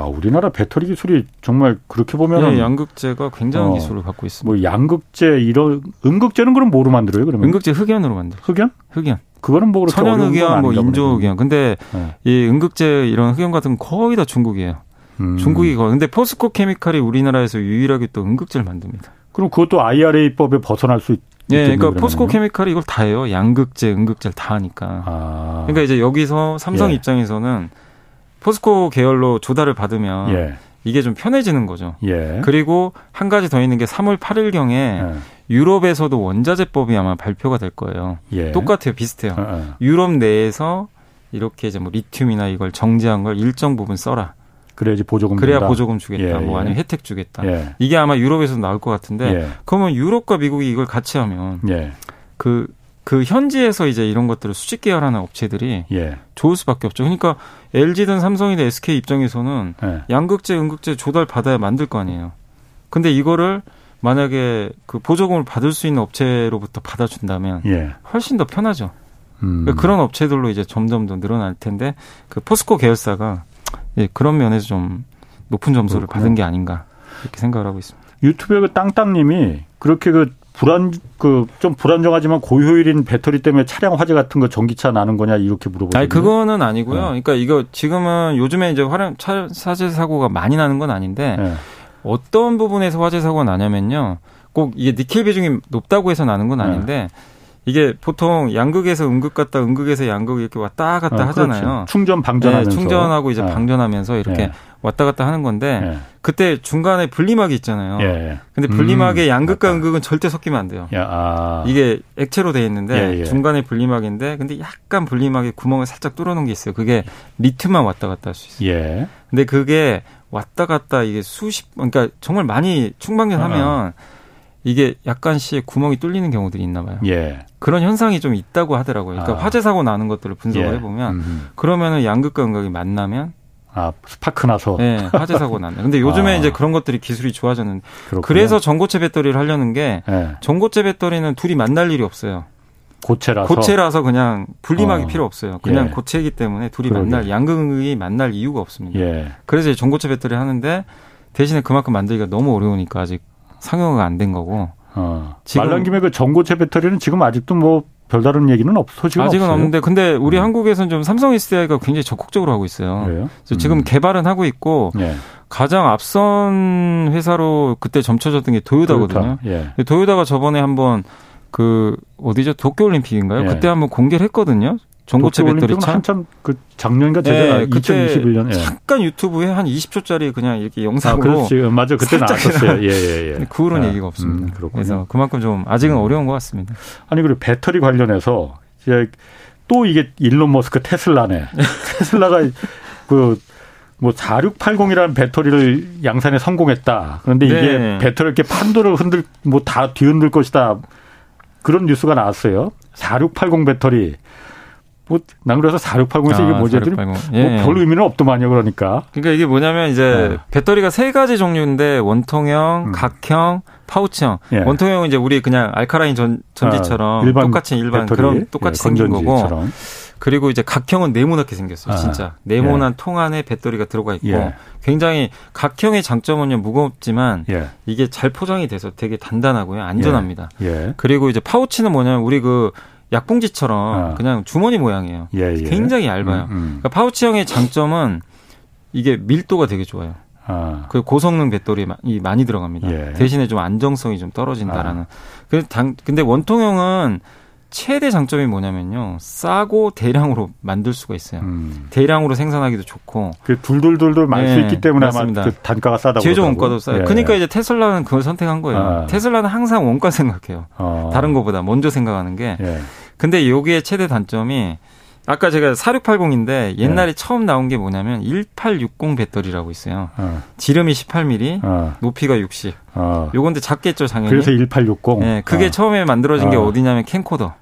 야, 우리나라 배터리 기술이 정말 그렇게 보면 네, 양극재가 굉장한 어, 기술을 갖고 있습니다. 뭐 양극재 이런 음극재는 그럼 뭐로 만들어요? 그러면 음극재 흑연으로 만들어. 흑연? 흑연. 그거는 뭐 그렇게 천연 흑연, 뭐 인조 흑연. 근데 네. 이 음극재 이런 흑연 같은 건 거의 다 중국이에요. 음. 중국이 거. 근데 포스코 케미칼이 우리나라에서 유일하게 또 음극재를 만듭니다. 그럼 그것도 IRA법에 벗어날 수 있. 예, 네, 그러니까 포스코 케미칼이 이걸 다 해요. 양극재, 음극재를 다 하니까. 아. 그러니까 이제 여기서 삼성 예. 입장에서는 포스코 계열로 조달을 받으면 예. 이게 좀 편해지는 거죠. 예. 그리고 한 가지 더 있는 게 3월 8일경에 예. 유럽에서도 원자재법이 아마 발표가 될 거예요. 예. 똑같아요, 비슷해요. 어, 유럽 내에서 이렇게 이제 뭐 리튬이나 이걸 정제한 걸 일정 부분 써라. 그래야지 보조금 그래야 준다. 보조금 주겠다. 예, 뭐 아니면 예. 혜택 주겠다. 예. 이게 아마 유럽에서 나올 것 같은데 예. 그러면 유럽과 미국이 이걸 같이 하면 예. 그 그그 현지에서 이제 이런 것들을 수직 계열하는 업체들이 예. 좋을 수밖에 없죠. 그러니까 LG든 삼성이든 SK 입장에서는 양극재, 음극재 조달 받아야 만들 거 아니에요. 근데 이거를 만약에 그 보조금을 받을 수 있는 업체로부터 받아준다면 훨씬 더 편하죠. 음. 그러니까 그런 업체들로 이제 점점 더 늘어날 텐데 그 포스코 계열사가 예, 그런 면에서 좀 높은 점수를 그렇구나. 받은 게 아닌가 이렇게 생각을 하고 있습니다. 유튜브에 그 땅땅님이 그렇게 그 불안 그 좀 불안정하지만 고효율인 배터리 때문에 차량 화재 같은 거 전기차 나는 거냐 이렇게 물어보거든요. 아니 그거는 아니고요. 네. 그러니까 이거 지금은 요즘에 이제 화재 화재 사고가 많이 나는 건 아닌데 네. 어떤 부분에서 화재 사고가 나냐면요. 꼭 이게 니켈 비중이 높다고 해서 나는 건 네. 아닌데 네. 이게 보통 양극에서 음극 갔다 음극에서 양극 이렇게 왔다 갔다 어, 하잖아요. 그렇죠. 충전 방전하면서 네, 충전하고 이제 네. 방전하면서 이렇게 네. 왔다 갔다 하는 건데 네. 그때 중간에 분리막이 있잖아요. 예. 근데 분리막에 음, 양극과 맞다. 음극은 절대 섞이면 안 돼요. 야, 아. 이게 액체로 돼 있는데 예, 예. 중간에 분리막인데 근데 약간 분리막에 구멍을 살짝 뚫어 놓은 게 있어요. 그게 리튬만 왔다 갔다 할 수 있어요. 예. 근데 그게 왔다 갔다 이게 수십 그러니까 정말 많이 충방전하면 어. 이게 약간씩 구멍이 뚫리는 경우들이 있나 봐요. 예. 그런 현상이 좀 있다고 하더라고요. 그러니까 아. 화재 사고 나는 것들을 분석을 예. 해보면 음. 그러면은 양극과 음극이 만나면 아 스파크 나서 네, 화재 사고 났네. 근데 요즘에 아. 이제 그런 것들이 기술이 좋아졌는데 그래서 전고체 배터리를 하려는 게 네. 전고체 배터리는 둘이 만날 일이 없어요. 고체라서 고체라서 그냥 분리막이 어. 필요 없어요. 그냥 예. 고체이기 때문에 둘이 그러게. 만날 양극이 만날 이유가 없습니다. 예. 그래서 전고체 배터리 하는데 대신에 그만큼 만들기가 너무 어려우니까 아직 상용화가 안 된 거고. 어. 말란 김에 그 전고체 배터리는 지금 아직도 뭐 별다른 얘기는 없어 지금 아직은 없어요? 없는데 근데 우리 음. 한국에서는 좀 삼성 SDI가 굉장히 적극적으로 하고 있어요. 그래요? 그래서 지금 음. 개발은 하고 있고 예. 가장 앞선 회사로 그때 점쳐졌던 게 도요다거든요. 도요타. 예. 도요다가 저번에 한번 그 어디죠 도쿄 올림픽인가요? 예. 그때 한번 공개를 했거든요. 전고체 배터리 차 한참 그 작년인가 재작 네, 2021년 예. 잠깐 유튜브에 한 20초짜리 그냥 이렇게 영상으로 아, 맞아 그때 나왔었어요. 예, 예, 예. 그 후로는 아, 얘기가 없습니다. 음, 그렇군요. 그래서 그만큼 좀 아직은 음. 어려운 것 같습니다. 아니 그리고 배터리 관련해서 이제 또 이게 일론 머스크 테슬라네. 테슬라가 그 뭐 4680이라는 배터리를 양산에 성공했다. 그런데 이게 네. 배터리 이렇게 판도를 흔들 뭐 다 뒤흔들 것이다. 그런 뉴스가 나왔어요. 4680 배터리 뭐, 난 그래서 4680에서 아, 이게 뭐지? 4680. 예. 뭐별 의미는 없더만요, 그러니까. 그러니까 이게 뭐냐면 이제 네. 배터리가 세 가지 종류인데 원통형, 음. 각형, 파우치형. 예. 원통형은 이제 우리 그냥 알카라인 전, 전지처럼 아, 일반 똑같이 일반 배터리, 그런 똑같이 예, 생긴 거고. 그리고 이제 각형은 네모나게 생겼어요, 아, 진짜. 네모난 예. 통 안에 배터리가 들어가 있고 예. 굉장히 각형의 장점은요 무겁지만 예. 이게 잘 포장이 돼서 되게 단단하고요, 안전합니다. 예. 그리고 이제 파우치는 뭐냐면 우리 그 약봉지처럼 아. 그냥 주머니 모양이에요. 예, 예. 굉장히 얇아요. 음, 음. 그러니까 파우치형의 장점은 이게 밀도가 되게 좋아요. 아. 그 고성능 배터리 이 많이 들어갑니다. 예. 대신에 좀 안정성이 좀 떨어진다라는. 아. 근데 원통형은 최대 장점이 뭐냐면요. 싸고 대량으로 만들 수가 있어요. 음. 대량으로 생산하기도 좋고. 그 둘둘둘둘 많이 네, 있기 때문에 맞습니다. 그 단가가 싸다고. 제조 원가도 싸요. 예. 그러니까 이제 테슬라는 그걸 선택한 거예요. 아. 테슬라는 항상 원가 생각해요. 아. 다른 것보다 먼저 생각하는 게. 예. 근데 여기에 최대 단점이 아까 제가 4680인데 옛날에 네. 처음 나온 게 뭐냐면 1860 배터리라고 있어요. 어. 지름이 18mm, 어. 높이가 60. 어. 요건데 작겠죠, 당연히. 그래서 1860. 네, 그게 어. 처음에 만들어진 게 어. 어디냐면 캠코더.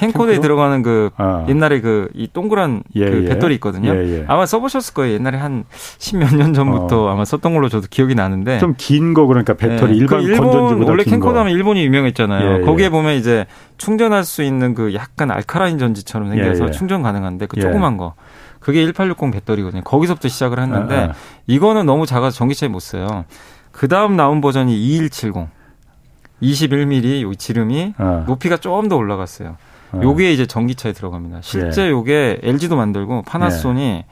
캠코더에 캠코더? 들어가는 그 어. 옛날에 그 이 동그란 예, 그 예. 배터리 있거든요. 예, 예. 아마 써보셨을 거예요. 옛날에 한 십몇 년 전부터 어. 아마 썼던 걸로 저도 기억이 나는데 좀 긴 거 그러니까 배터리 네. 일반 그 일본 원래 캠코더 하면 일본이 유명했잖아요. 예, 예. 거기에 보면 이제 충전할 수 있는 그 약간 알카라인 전지처럼 생겨서 충전 가능한데 그 조그만 거. 그게 1860 배터리거든요. 거기서부터 시작을 했는데 아, 아. 이거는 너무 작아서 전기차에 못 써요. 그 다음 나온 버전이 2170. 21mm 요 지름이 아. 높이가 조금 더 올라갔어요. 어. 요게 이제 전기차에 들어갑니다. 실제 예. 요게 LG도 만들고 파나소니 예.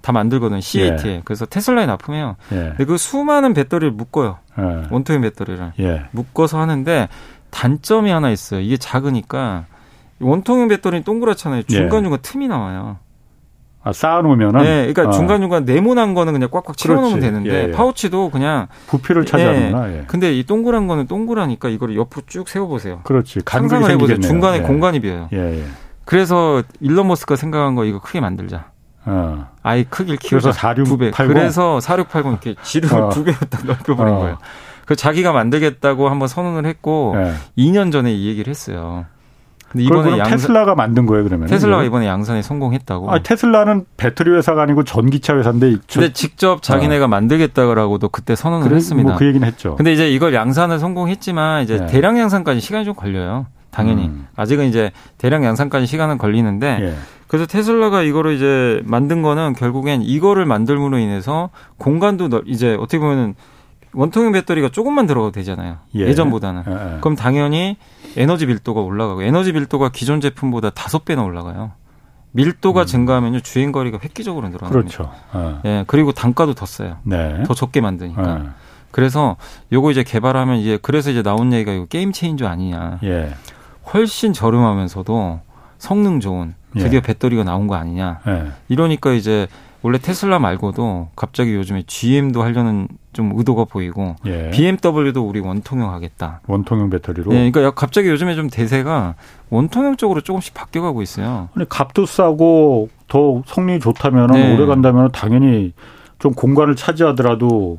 다 만들거든요. CAT에. 예. 그래서 테슬라에 납품해요. 예. 근데 그 수많은 배터리를 묶어요. 예. 원통형 배터리를 예. 묶어서 하는데 단점이 하나 있어요. 이게 작으니까 원통형 배터리는 동그랗잖아요. 중간중간 틈이 나와요. 아, 쌓아놓으면은. 네, 그러니까 어. 중간 중간 네모난 거는 그냥 꽉꽉 채워놓으면 되는데 예, 예. 파우치도 그냥 부피를 차지하는구나. 예. 근데 이 동그란 거는 동그라니까 이거를 옆으로 쭉 세워보세요. 그렇지. 상상을 해보세요. 중간에 예. 공간이 비어요. 예, 예. 그래서 일론 머스크가 생각한 거 이거 크게 만들자. 어. 아이 크기를 키워서 4680. 그래서 4680 이렇게 지름을 어. 두 배로 딱 넓혀버린 어. 거예요. 그 자기가 만들겠다고 한번 선언을 했고 네. 2년 전에 이 얘기를 했어요. 근데 이번에 양산, 테슬라가 만든 거예요, 그러면? 테슬라가 이번에 양산에 성공했다고. 아, 테슬라는 배터리 회사가 아니고 전기차 회사인데. 저, 근데 직접 자기네가 어. 만들겠다고도 그때 선언을 그래, 했습니다. 뭐 그 얘기는 했죠. 근데 이제 이걸 양산을 성공했지만 이제 네. 대량 양산까지 시간이 좀 걸려요. 당연히. 음. 아직은 이제 대량 양산까지 시간은 걸리는데 예. 그래서 테슬라가 이거를 이제 만든 거는 결국엔 이거를 만들므로 인해서 공간도 이제 어떻게 보면은 원통형 배터리가 조금만 들어가도 되잖아요. 예. 전보다는 예, 예. 그럼 당연히 에너지 밀도가 올라가고 에너지 밀도가 기존 제품보다 다섯 배나 올라가요. 밀도가 음. 증가하면요 주행 거리가 획기적으로 늘어납니다. 그렇죠. 어. 예, 그리고 단가도 더 써요. 네. 더 적게 만드니까. 네. 그래서 요거 이제 개발하면 이제 그래서 이제 나온 얘기가 이거 게임 체인저 아니냐. 예. 훨씬 저렴하면서도 성능 좋은 드디어 예. 배터리가 나온 거 아니냐. 예. 이러니까 이제 원래 테슬라 말고도 갑자기 요즘에 GM도 하려는 좀 의도가 보이고 예. BMW도 우리 원통형 하겠다. 원통형 배터리로. 네, 그러니까 갑자기 요즘에 좀 대세가 원통형 쪽으로 조금씩 바뀌어가고 있어요. 아니 값도 싸고 더 성능이 좋다면 네. 오래 간다면 당연히 좀 공간을 차지하더라도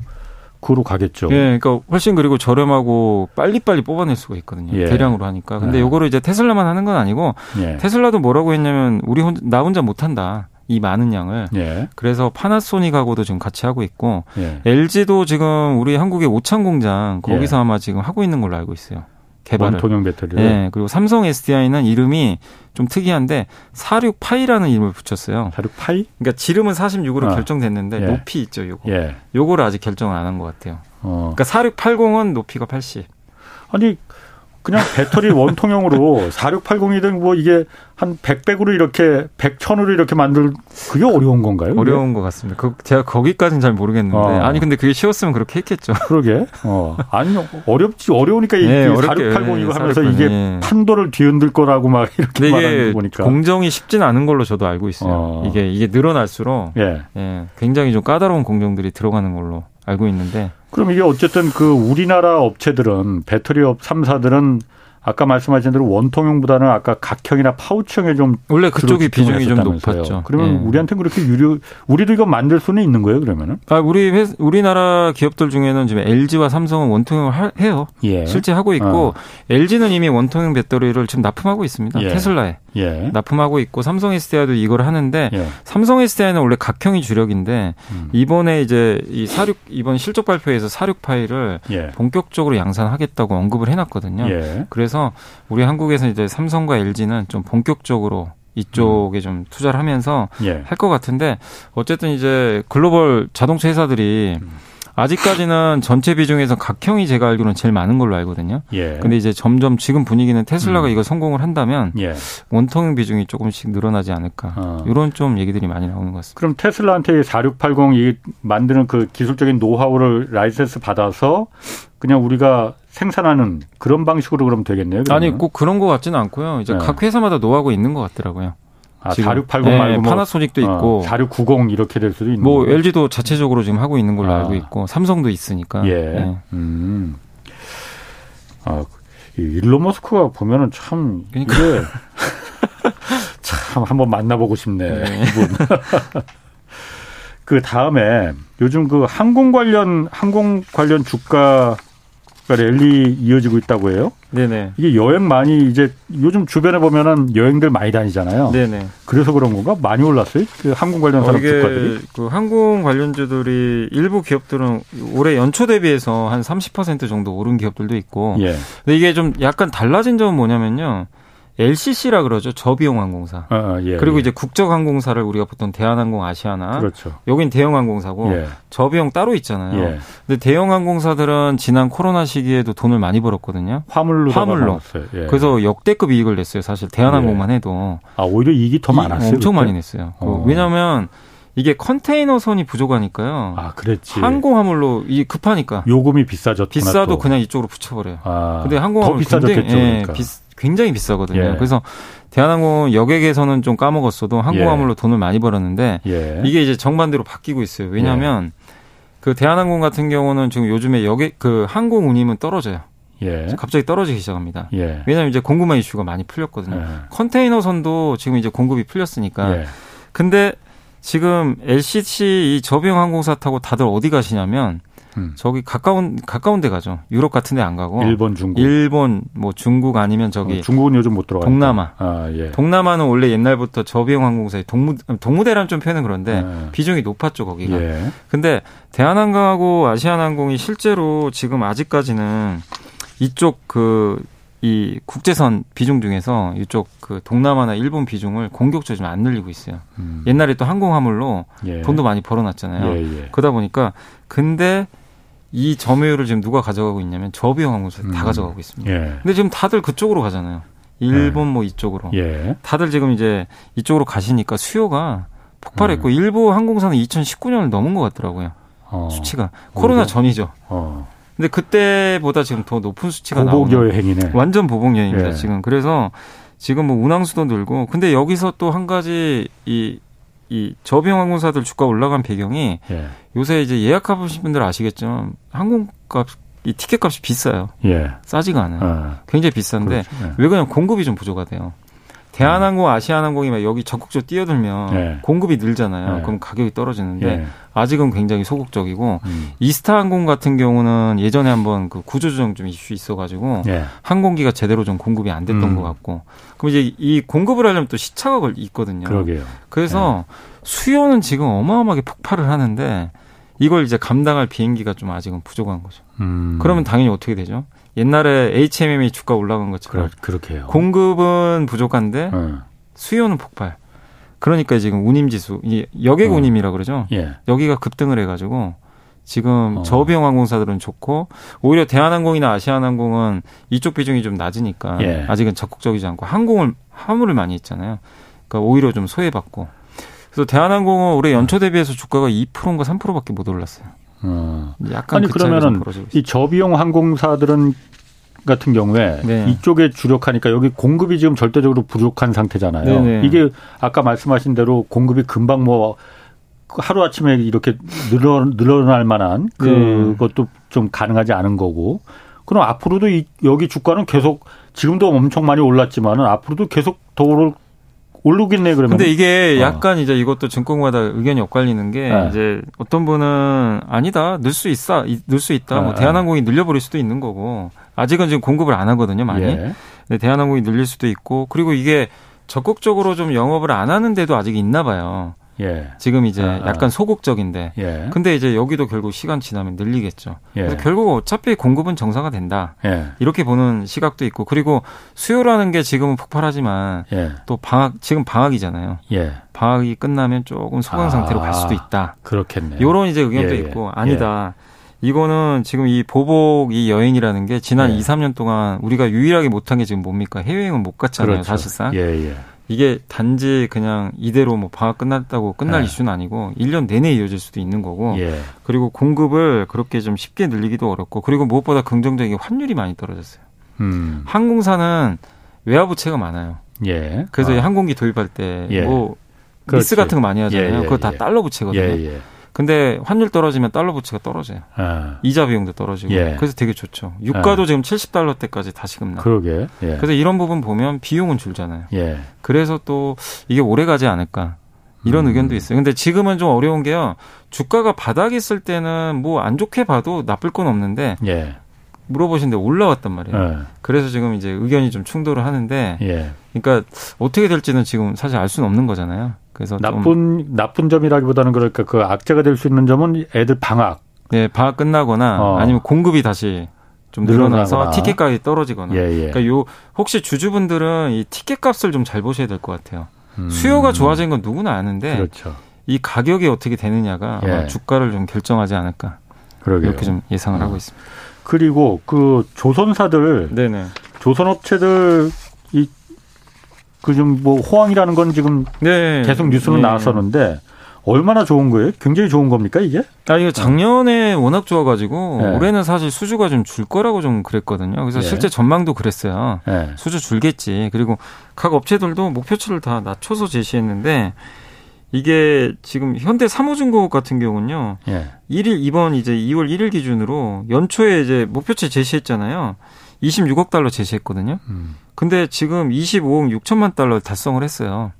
그로 가겠죠. 예, 그러니까 훨씬 그리고 저렴하고 빨리빨리 뽑아낼 수가 있거든요. 예. 대량으로 하니까. 근데 예. 요거를 이제 테슬라만 하는 건 아니고 예. 테슬라도 뭐라고 했냐면 우리 혼, 나 혼자 못 한다. 이 많은 양을. 예. 그래서 파나소닉하고도 지금 같이 하고 있고 예. LG도 지금 우리 한국의 오창 공장 거기서 예. 아마 지금 하고 있는 걸로 알고 있어요. 개발을. 원통형 배터리. 네. 그리고 삼성 SDI는 이름이 좀 특이한데 46파이라는 이름을 붙였어요. 46파이? 그러니까 지름은 46으로 어. 결정됐는데 예. 높이 있죠, 요거. 예. 요거를 아직 결정을 안 한 것 같아요. 어. 그러니까 4680은 높이가 80. 아니 그냥 배터리 원통형으로 4680이든 뭐 이게 한 100백으로 이렇게 100천으로 이렇게 만들 그게 어려운 건가요? 어려운 그게? 것 같습니다. 그 제가 거기까지는 잘 모르겠는데 어. 아니 근데 그게 쉬웠으면 그렇게 했겠죠. 그러게. 어. 아니 어렵지 어려우니까 네, 이4680 이거 하면서 이게 네. 판도를 뒤흔들 거라고 막 이렇게 말하는 거 보니까 공정이 쉽진 않은 걸로 저도 알고 있어요. 어. 이게 이게 늘어날수록 예. 예. 굉장히 좀 까다로운 공정들이 들어가는 걸로 알고 있는데. 그럼 이게 어쨌든 그 우리나라 업체들은 배터리 업 3사들은 아까 말씀하신 대로 원통형보다는 아까 각형이나 파우치형에 좀 원래 그쪽이 비중이 좀 높았죠. 그러면 예. 우리한테는 그렇게 유료 우리도 이거 만들 수는 있는 거예요, 그러면은? 아, 우리 회, 우리나라 기업들 중에는 지금 LG와 삼성은 원통형을 하, 해요. 예. 실제 하고 있고 어. LG는 이미 원통형 배터리를 지금 납품하고 있습니다. 예. 테슬라에. 예. 납품하고 있고 삼성 SDI도 이걸 하는데 예. 삼성 SDI는 원래 각형이 주력인데 음. 이번에 이제 이 사륙 이번 실적 발표에서 사륙 파일을 예. 본격적으로 양산하겠다고 언급을 해 놨거든요. 예. 그래서 우리 한국에서 이제 삼성과 LG는 좀 본격적으로 이쪽에 음. 좀 투자를 하면서 예. 할것 같은데 어쨌든 이제 글로벌 자동차 회사들이 음. 아직까지는 전체 비중에서 각형이 제가 알기로는 제일 많은 걸로 알거든요. 예. 근데 이제 점점 지금 분위기는 테슬라가 음. 이거 성공을 한다면 예. 원통형 비중이 조금씩 늘어나지 않을까. 어. 이런 좀 얘기들이 많이 나오는 것 같습니다. 그럼 테슬라한테 4680 이 만드는 그 기술적인 노하우를 라이센스 받아서 그냥 우리가 생산하는 그런 방식으로 그러면 되겠네요. 그러면? 아니 꼭 그런 것 같지는 않고요. 이제 네. 각 회사마다 노하우가 있는 것 같더라고요. 아, 4680 네, 말고 뭐 파나소닉도 어, 있고 4690 이렇게 될 수도 있는 뭐 거예요? LG도 자체적으로 지금 하고 있는 걸로 아. 알고 있고 삼성도 있으니까. 예. 네. 음. 아, 일론 머스크가 보면은 참 그러니까. 이게 참 한번 만나보고 싶네. 네. 이분. 그 다음에 요즘 그 항공 관련 항공 관련 주가 랠리 이어지고 있다고 해요. 네네. 이게 여행 많이 이제 요즘 주변에 보면은 여행들 많이 다니잖아요. 네네. 그래서 그런 건가? 많이 올랐어요? 그 항공 관련 산업 어, 주가들이? 그 항공 관련주들이 일부 기업들은 올해 연초 대비해서 한 30% 정도 오른 기업들도 있고. 예. 근데 이게 좀 약간 달라진 점은 뭐냐면요. LCC라 그러죠. 저비용 항공사. 아, 아, 예, 그리고 예. 이제 국적 항공사를 우리가 보통 대한항공, 아시아나. 그렇죠. 여긴 대형 항공사고 예. 저비용 따로 있잖아요. 예. 근데 대형 항공사들은 지난 코로나 시기에도 돈을 많이 벌었거든요. 화물로. 화물로. 예. 그래서 역대급 이익을 냈어요. 사실 대한항공만 예. 해도. 아 오히려 이익이 더 많았어요. 엄청 그때? 많이 냈어요. 어. 왜냐하면 이게 컨테이너선이 부족하니까요. 아, 그랬지. 항공화물로 이 급하니까 요금이 비싸졌구나. 비싸도 또. 그냥 이쪽으로 붙여버려요. 아, 근데 항공화물 비싸졌겠죠. 굉장히, 예, 비, 굉장히 비싸거든요. 예. 그래서 대한항공 여객에서는 좀 까먹었어도 항공화물로 예. 돈을 많이 벌었는데 예. 이게 이제 정반대로 바뀌고 있어요. 왜냐하면 예. 그 대한항공 같은 경우는 지금 요즘에 여객 그 항공 운임은 떨어져요. 예. 갑자기 떨어지기 시작합니다. 예. 왜냐하면 이제 공급망 이슈가 많이 풀렸거든요. 예. 컨테이너선도 지금 이제 공급이 풀렸으니까. 예. 근데 지금 LCC 이 저비용 항공사 타고 다들 어디 가시냐면 음. 저기 가까운 가까운 데 가죠. 유럽 같은 데 안 가고 일본, 중국. 일본 뭐 중국 아니면 저기 어, 중국은 요즘 못 들어가. 동남아. 아, 예. 동남아는 원래 옛날부터 저비용 항공사의 동무 동무대란 좀 표현은 그런데 예. 비중이 높았죠, 거기가. 예. 근데 대한항공하고 아시아나항공이 실제로 지금 아직까지는 이쪽 그 이 국제선 비중 중에서 이쪽 그 동남아나 일본 비중을 공격적으로 좀안 늘리고 있어요. 음. 옛날에 또 항공화물로 예. 돈도 많이 벌어놨잖아요. 예, 예. 그러다 보니까 근데 이 점유율을 지금 누가 가져가고 있냐면 저비용 항공사 음. 다 가져가고 있습니다. 예. 근데 지금 다들 그쪽으로 가잖아요. 일본 예. 뭐 이쪽으로. 예. 다들 지금 이제 이쪽으로 가시니까 수요가 폭발했고 음. 일부 항공사는 2019년을 넘은 것 같더라고요. 어. 수치가 코로나 전이죠. 어. 근데 그때보다 지금 더 높은 수치가 나오고 보복 여행이네. 완전 보복 여행입니다. 예. 지금 그래서 지금 뭐 운항수도 늘고 근데 여기서 또 한 가지 이 이 저비용 항공사들 주가 올라간 배경이 예. 요새 이제 예약하신 분들 아시겠지만 항공값 이 티켓 값이 비싸요. 예. 싸지가 않아요. 어. 굉장히 비싼데 그렇죠. 예. 왜 그냥 공급이 좀 부족하대요. 대한항공, 아시아항공이 막 여기 적극적으로 뛰어들면 네. 공급이 늘잖아요. 네. 그럼 가격이 떨어지는데 네. 아직은 굉장히 소극적이고 음. 이스타항공 같은 경우는 예전에 한번 그 구조조정 좀 이슈 있어가지고 항공기가 제대로 좀 공급이 안 됐던 음. 것 같고 그럼 이제 이 공급을 하려면 또 시차가 걸 있거든요. 그러게요. 그래서 수요는 지금 어마어마하게 폭발을 하는데 이걸 이제 감당할 비행기가 좀 아직은 부족한 거죠. 음. 그러면 당연히 어떻게 되죠? 옛날에 HMM이 주가 올라간 것처럼 그렇, 게요 공급은 부족한데 네. 수요는 폭발. 그러니까 지금 운임 지수, 여객 어. 운임이라 그러죠. 예. 여기가 급등을 해가지고 지금 어. 저비용 항공사들은 좋고 오히려 대한항공이나 아시아나항공은 이쪽 비중이 좀 낮으니까 예. 아직은 적극적이지 않고 항공을 화물을 많이 했잖아요. 그러니까 오히려 좀 소외받고. 그래서 대한항공은 올해 연초 대비해서 주가가 2%인가 3%밖에 못 올랐어요. 어. 약간 아니 그 그러면은 이 저비용 항공사들은 같은 경우에 네. 이쪽에 주력하니까 여기 공급이 지금 절대적으로 부족한 상태잖아요. 네네. 이게 아까 말씀하신 대로 공급이 금방 뭐 하루 아침에 이렇게 늘어 늘어날 만한 네. 그것도 네. 좀 가능하지 않은 거고. 그럼 앞으로도 이 여기 주가는 계속 지금도 엄청 많이 올랐지만은 앞으로도 계속 더 오를 오르겠네 그러면. 근데 이게 어. 약간 어. 이제 이것도 증권마다 의견이 엇갈리는 게 네. 이제 어떤 분은 아니다 늘 수 있어 늘 수 있다. 네. 뭐 대한항공이 늘려버릴 수도 있는 거고 아직은 지금 공급을 안 하거든요 많이. 예. 근 대한항공이 늘릴 수도 있고 그리고 이게 적극적으로 좀 영업을 안 하는데도 아직 있나 봐요. 예. 지금 이제 아, 아. 약간 소극적인데. 예. 근데 이제 여기도 결국 시간 지나면 늘리겠죠. 예. 그래서 결국 어차피 공급은 정상화 된다. 예. 이렇게 보는 시각도 있고 그리고 수요라는 게 지금은 폭발하지만 예. 또 방학 지금 방학이잖아요. 예. 방학이 끝나면 조금 소강 상태로 아, 갈 수도 있다. 그렇겠네. 요런 이제 의견도 있고 아니다. 이거는 지금 이 보복 이 여행이라는 게 지난 예. 2, 3년 동안 우리가 유일하게 못한 게 지금 뭡니까? 해외여행은 못 갔잖아요, 그렇죠. 사실상. 예, 예. 이게 단지 그냥 이대로 뭐 방학 끝났다고 끝날 네. 이슈는 아니고 1년 내내 이어질 수도 있는 거고 예. 그리고 공급을 그렇게 좀 쉽게 늘리기도 어렵고 그리고 무엇보다 긍정적인 환율이 많이 떨어졌어요. 음. 항공사는 외화부채가 많아요. 예. 그래서 아. 항공기 도입할 때뭐 예. 미스 같은 거 많이 하잖아요. 예, 예, 그거 다 예. 달러 부채거든요. 근데 환율 떨어지면 달러 부채가 떨어져요. 아. 이자 비용도 떨어지고. 예. 그래서 되게 좋죠. 유가도 아. 지금 70달러 때까지 다시금 나. 그러게. 예. 그래서 이런 부분 보면 비용은 줄잖아요. 예. 그래서 또 이게 오래 가지 않을까. 이런 음. 의견도 있어요. 근데 지금은 좀 어려운 게요. 주가가 바닥에 있을 때는 뭐 안 좋게 봐도 나쁠 건 없는데 예. 물어보신데 올라왔단 말이에요. 예. 그래서 지금 이제 의견이 좀 충돌을 하는데 예. 그러니까 어떻게 될지는 지금 사실 알 수는 없는 거잖아요. 그래서 나쁜 나쁜 점이라기보다는 그러니까 그 악재가 될 수 있는 점은 애들 방학. 네, 방학 끝나거나 어. 아니면 공급이 다시 좀 늘어나서 늘어나거나. 티켓 가격이 떨어지거나. 예, 예. 그러니까 요 혹시 주주분들은 이 티켓 값을 좀 잘 보셔야 될 것 같아요. 음. 수요가 좋아진 건 누구나 아는데 그렇죠. 이 가격이 어떻게 되느냐가 예. 주가를 좀 결정하지 않을까. 그러게요. 이렇게 좀 예상을 어. 하고 있습니다. 그리고 그 조선사들, 네네. 조선업체들 이 그 좀 뭐 호황이라는 건 지금 네. 계속 뉴스로 네. 나왔었는데 얼마나 좋은 거예요? 굉장히 좋은 겁니까 이게? 아 이게 작년에 워낙 좋아가지고 네. 올해는 사실 수주가 좀 줄 거라고 좀 그랬거든요. 그래서 네. 실제 전망도 그랬어요. 네. 수주 줄겠지. 그리고 각 업체들도 목표치를 다 낮춰서 제시했는데 이게 지금 현대 사무중공업 같은 경우는요. 예. 1일 이번 이제 2월 1일 기준으로 연초에 이제 목표치 제시했잖아요. 26억 달러 제시했거든요. 음. 근데 지금 25억 6천만 달러 달성을 했어요.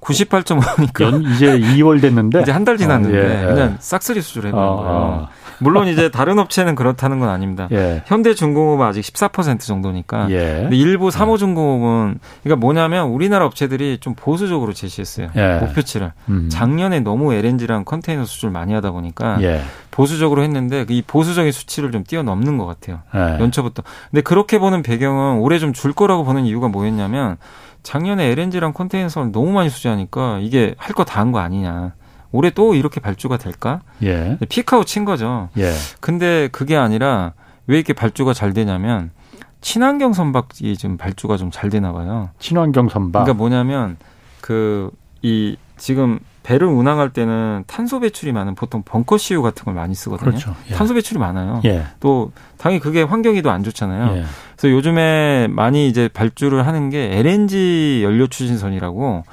98.5니까. 연, 이제 2월 됐는데. 이제 한 달 지났는데. 어, 예. 그냥 싹쓸이 수주를 해버린 어, 거예요. 어. 물론 이제 다른 업체는 그렇다는 건 아닙니다. 예. 현대중공업은 아직 14% 정도니까. 예. 근데 일부 사모중공업은 그러니까 뭐냐면 우리나라 업체들이 좀 보수적으로 제시했어요. 예. 목표치를. 음. 작년에 너무 LNG랑 컨테이너 수주를 많이 하다 보니까 예. 보수적으로 했는데 이 보수적인 수치를 좀 뛰어넘는 것 같아요. 예. 연초부터. 근데 그렇게 보는 배경은 올해 좀 줄 거라고 보는 이유가 뭐였냐면 작년에 LNG랑 컨테이너선을 너무 많이 수주하니까 이게 할 거 다 한 거 아니냐. 올해 또 이렇게 발주가 될까? 예. 피크아웃 친 거죠. 예. 근데 그게 아니라 왜 이렇게 발주가 잘 되냐면 친환경 선박이 좀 발주가 좀 잘 되나 봐요. 친환경 선박. 그러니까 뭐냐면 그 이 지금 배를 운항할 때는 탄소 배출이 많은 보통 벙커 CU 같은 걸 많이 쓰거든요. 그렇죠. 예. 탄소 배출이 많아요. 예. 또 당연히 그게 환경에도 안 좋잖아요. 예. 그래서 요즘에 많이 이제 발주를 하는 게 LNG 연료 추진선이라고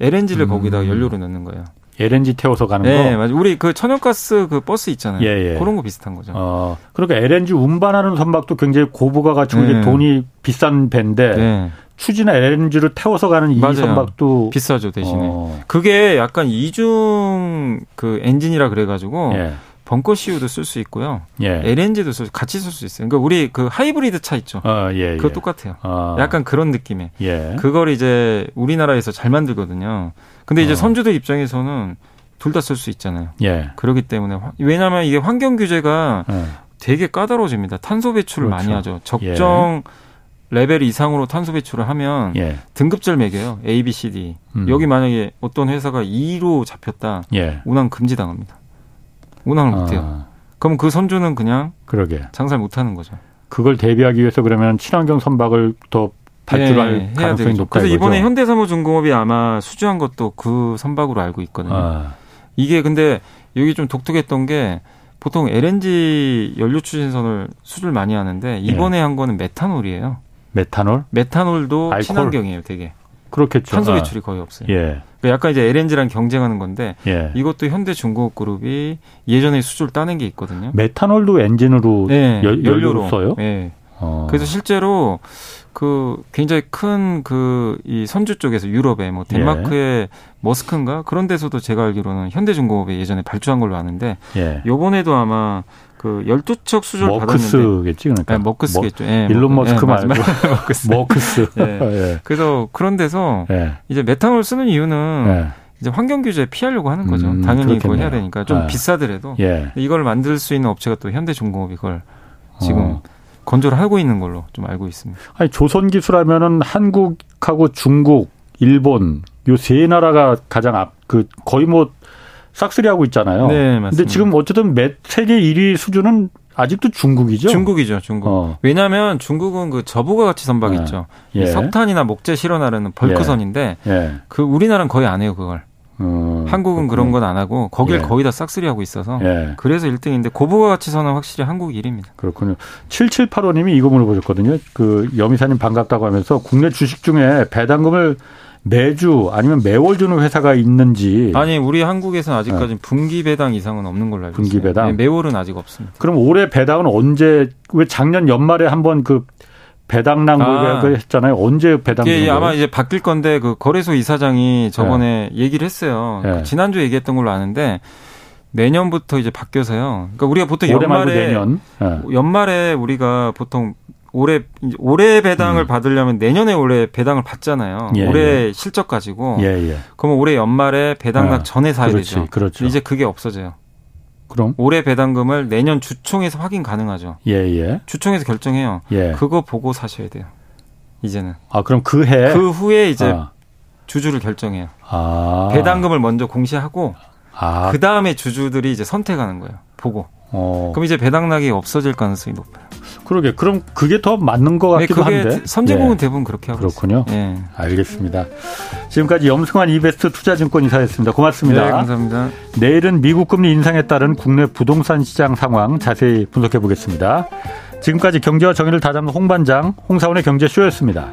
LNG를 음. 거기다 연료로 넣는 거예요. LNG 태워서 가는 네, 거. 네, 맞아요. 우리 그 천연가스 그 버스 있잖아요. 예, 예. 그런 거 비슷한 거죠. 어, 그러니까 LNG 운반하는 선박도 굉장히 고부가 가지고 네. 돈이 비싼 배인데 네. 추진한 LNG를 태워서 가는 이 맞아요. 선박도 비싸죠 대신에. 어. 그게 약간 이중 그 엔진이라 그래가지고 예. 벙커 CU도 쓸 수 있고요. 예. LNG도 쓸, 같이 쓸 수 있어요. 그러니까 우리 그 하이브리드 차 있죠. 어, 예, 그거 예. 똑같아요. 어. 약간 그런 느낌의. 예. 그걸 이제 우리나라에서 잘 만들거든요. 근데 이제 어. 선주들 입장에서는 둘 다 쓸 수 있잖아요. 예. 그렇기 때문에 왜냐하면 이게 환경 규제가 예. 되게 까다로워집니다. 탄소 배출을 그렇죠. 많이 하죠. 적정 예. 레벨 이상으로 탄소 배출을 하면 예. 등급제를 매겨요. A, B, C, D. 음. 여기 만약에 어떤 회사가 2로 잡혔다. 예. 운항 금지당합니다. 운항을 아. 못해요. 그럼 그 선주는 그냥 그러게. 장사를 못하는 거죠. 그걸 대비하기 위해서 그러면 친환경 선박을 더 발주할 네, 가능성이 높다. 그래서 이번에 현대사무중공업이 아마 수주한 것도 그 선박으로 알고 있거든요. 아. 이게 근데 여기 좀 독특했던 게 보통 LNG 연료 추진선을 수주를 많이 하는데 이번에 예. 한 거는 메탄올이에요. 메탄올? 메탄올도 알콜. 친환경이에요, 되게. 그렇겠죠. 탄소 아. 배출이 거의 없어요. 예. 그러니까 약간 이제 LNG랑 경쟁하는 건데 예. 이것도 현대중공업그룹이 예전에 수주를 따낸 게 있거든요. 메탄올도 엔진으로 네, 연, 연료로 써요? 네. 어. 그래서 실제로 그 굉장히 큰 그 이 선주 쪽에서 유럽에 뭐 덴마크의 예. 머스크인가 그런 데서도 제가 알기로는 현대중공업에 예전에 발주한 걸로 아는데 예. 요번에도 아마 그 12척 수주를 머크스겠지 그러니까. 네, 머크스겠죠. 예, 일론 머스크 예, 말고 머크스. 머크스. 예. 예. 그래서 그런 데서 예. 이제 메탄올 쓰는 이유는 예. 이제 환경 규제 피하려고 하는 거죠. 음, 당연히 그거 해야 되니까 좀 아. 비싸더라도 이걸 만들 수 있는 업체가 또 현대중공업이 그걸 지금 어. 건조를 하고 있는 걸로 좀 알고 있습니다. 아니 조선 기술하면은 한국하고 중국, 일본 요 세 나라가 가장 앞 그 거의 뭐 싹쓸이 하고 있잖아요. 네, 맞습니다. 근데 지금 어쨌든 매, 세계 1위 수준은 아직도 중국이죠. 중국이죠, 중국. 어. 왜냐하면 중국은 그 저부가 가치 선박 네. 있죠. 예. 석탄이나 목재 실어 나르는 벌크선인데 예. 예. 그 우리나라는 거의 안 해요 그걸. 음, 한국은. 그런 건 안 하고 거길 예. 거의 다 싹쓸이 하고 있어서 예. 그래서 1등인데 고부가 가치선은 확실히 한국 1위입니다. 그렇군요. 7785님이 이거 물어보셨거든요. 그 여미사님 반갑다고 하면서 국내 주식 중에 배당금을 매주 아니면 매월 주는 회사가 있는지 아니 우리 한국에서는 아직까지 네. 분기 배당 이상은 없는 걸로 알고 분기 있어요. 배당 네, 매월은 아직 없습니다. 그럼 올해 배당은 언제 왜 작년 연말에 한번 그 배당난 아. 걸 했잖아요. 언제 배당? 이 아마 이제 바뀔 건데 그 거래소 이사장이 저번에 네. 얘기를 했어요. 네. 그 지난주 에 얘기했던 걸로 아는데 내년부터 이제 바뀌어서요. 그러니까 우리가 보통 연말에 내년. 네. 연말에 우리가 보통 올해 올해 배당을 음. 받으려면 내년에 올해 배당을 받잖아요. 예, 올해 예. 실적 가지고. 예, 예. 그러면 올해 연말에 배당락 아, 전에 사야 그렇지, 되죠. 그렇죠. 이제 그게 없어져요. 그럼 올해 배당금을 내년 주총에서 확인 가능하죠. 예, 예. 주총에서 결정해요. 예. 그거 보고 사셔야 돼요. 이제는. 아, 그럼 그 해? 그 후에 이제 아. 주주를 결정해요. 아. 배당금을 먼저 공시하고 아. 그 다음에 주주들이 이제 선택하는 거예요. 보고. 어. 그럼 이제 배당락이 없어질 가능성이 높아요. 그러게. 그럼 그게 더 맞는 것 네, 같기도 네, 한데. 선제공은 예. 대부분 그렇게 하고 그렇군요. 예. 알겠습니다. 지금까지 염승환 이베스트 투자증권 이사였습니다. 고맙습니다. 네, 감사합니다. 내일은 미국 금리 인상에 따른 국내 부동산 시장 상황 자세히 분석해 보겠습니다. 지금까지 경제와 정의를 다잡는 홍반장 홍사원의 경제쇼였습니다.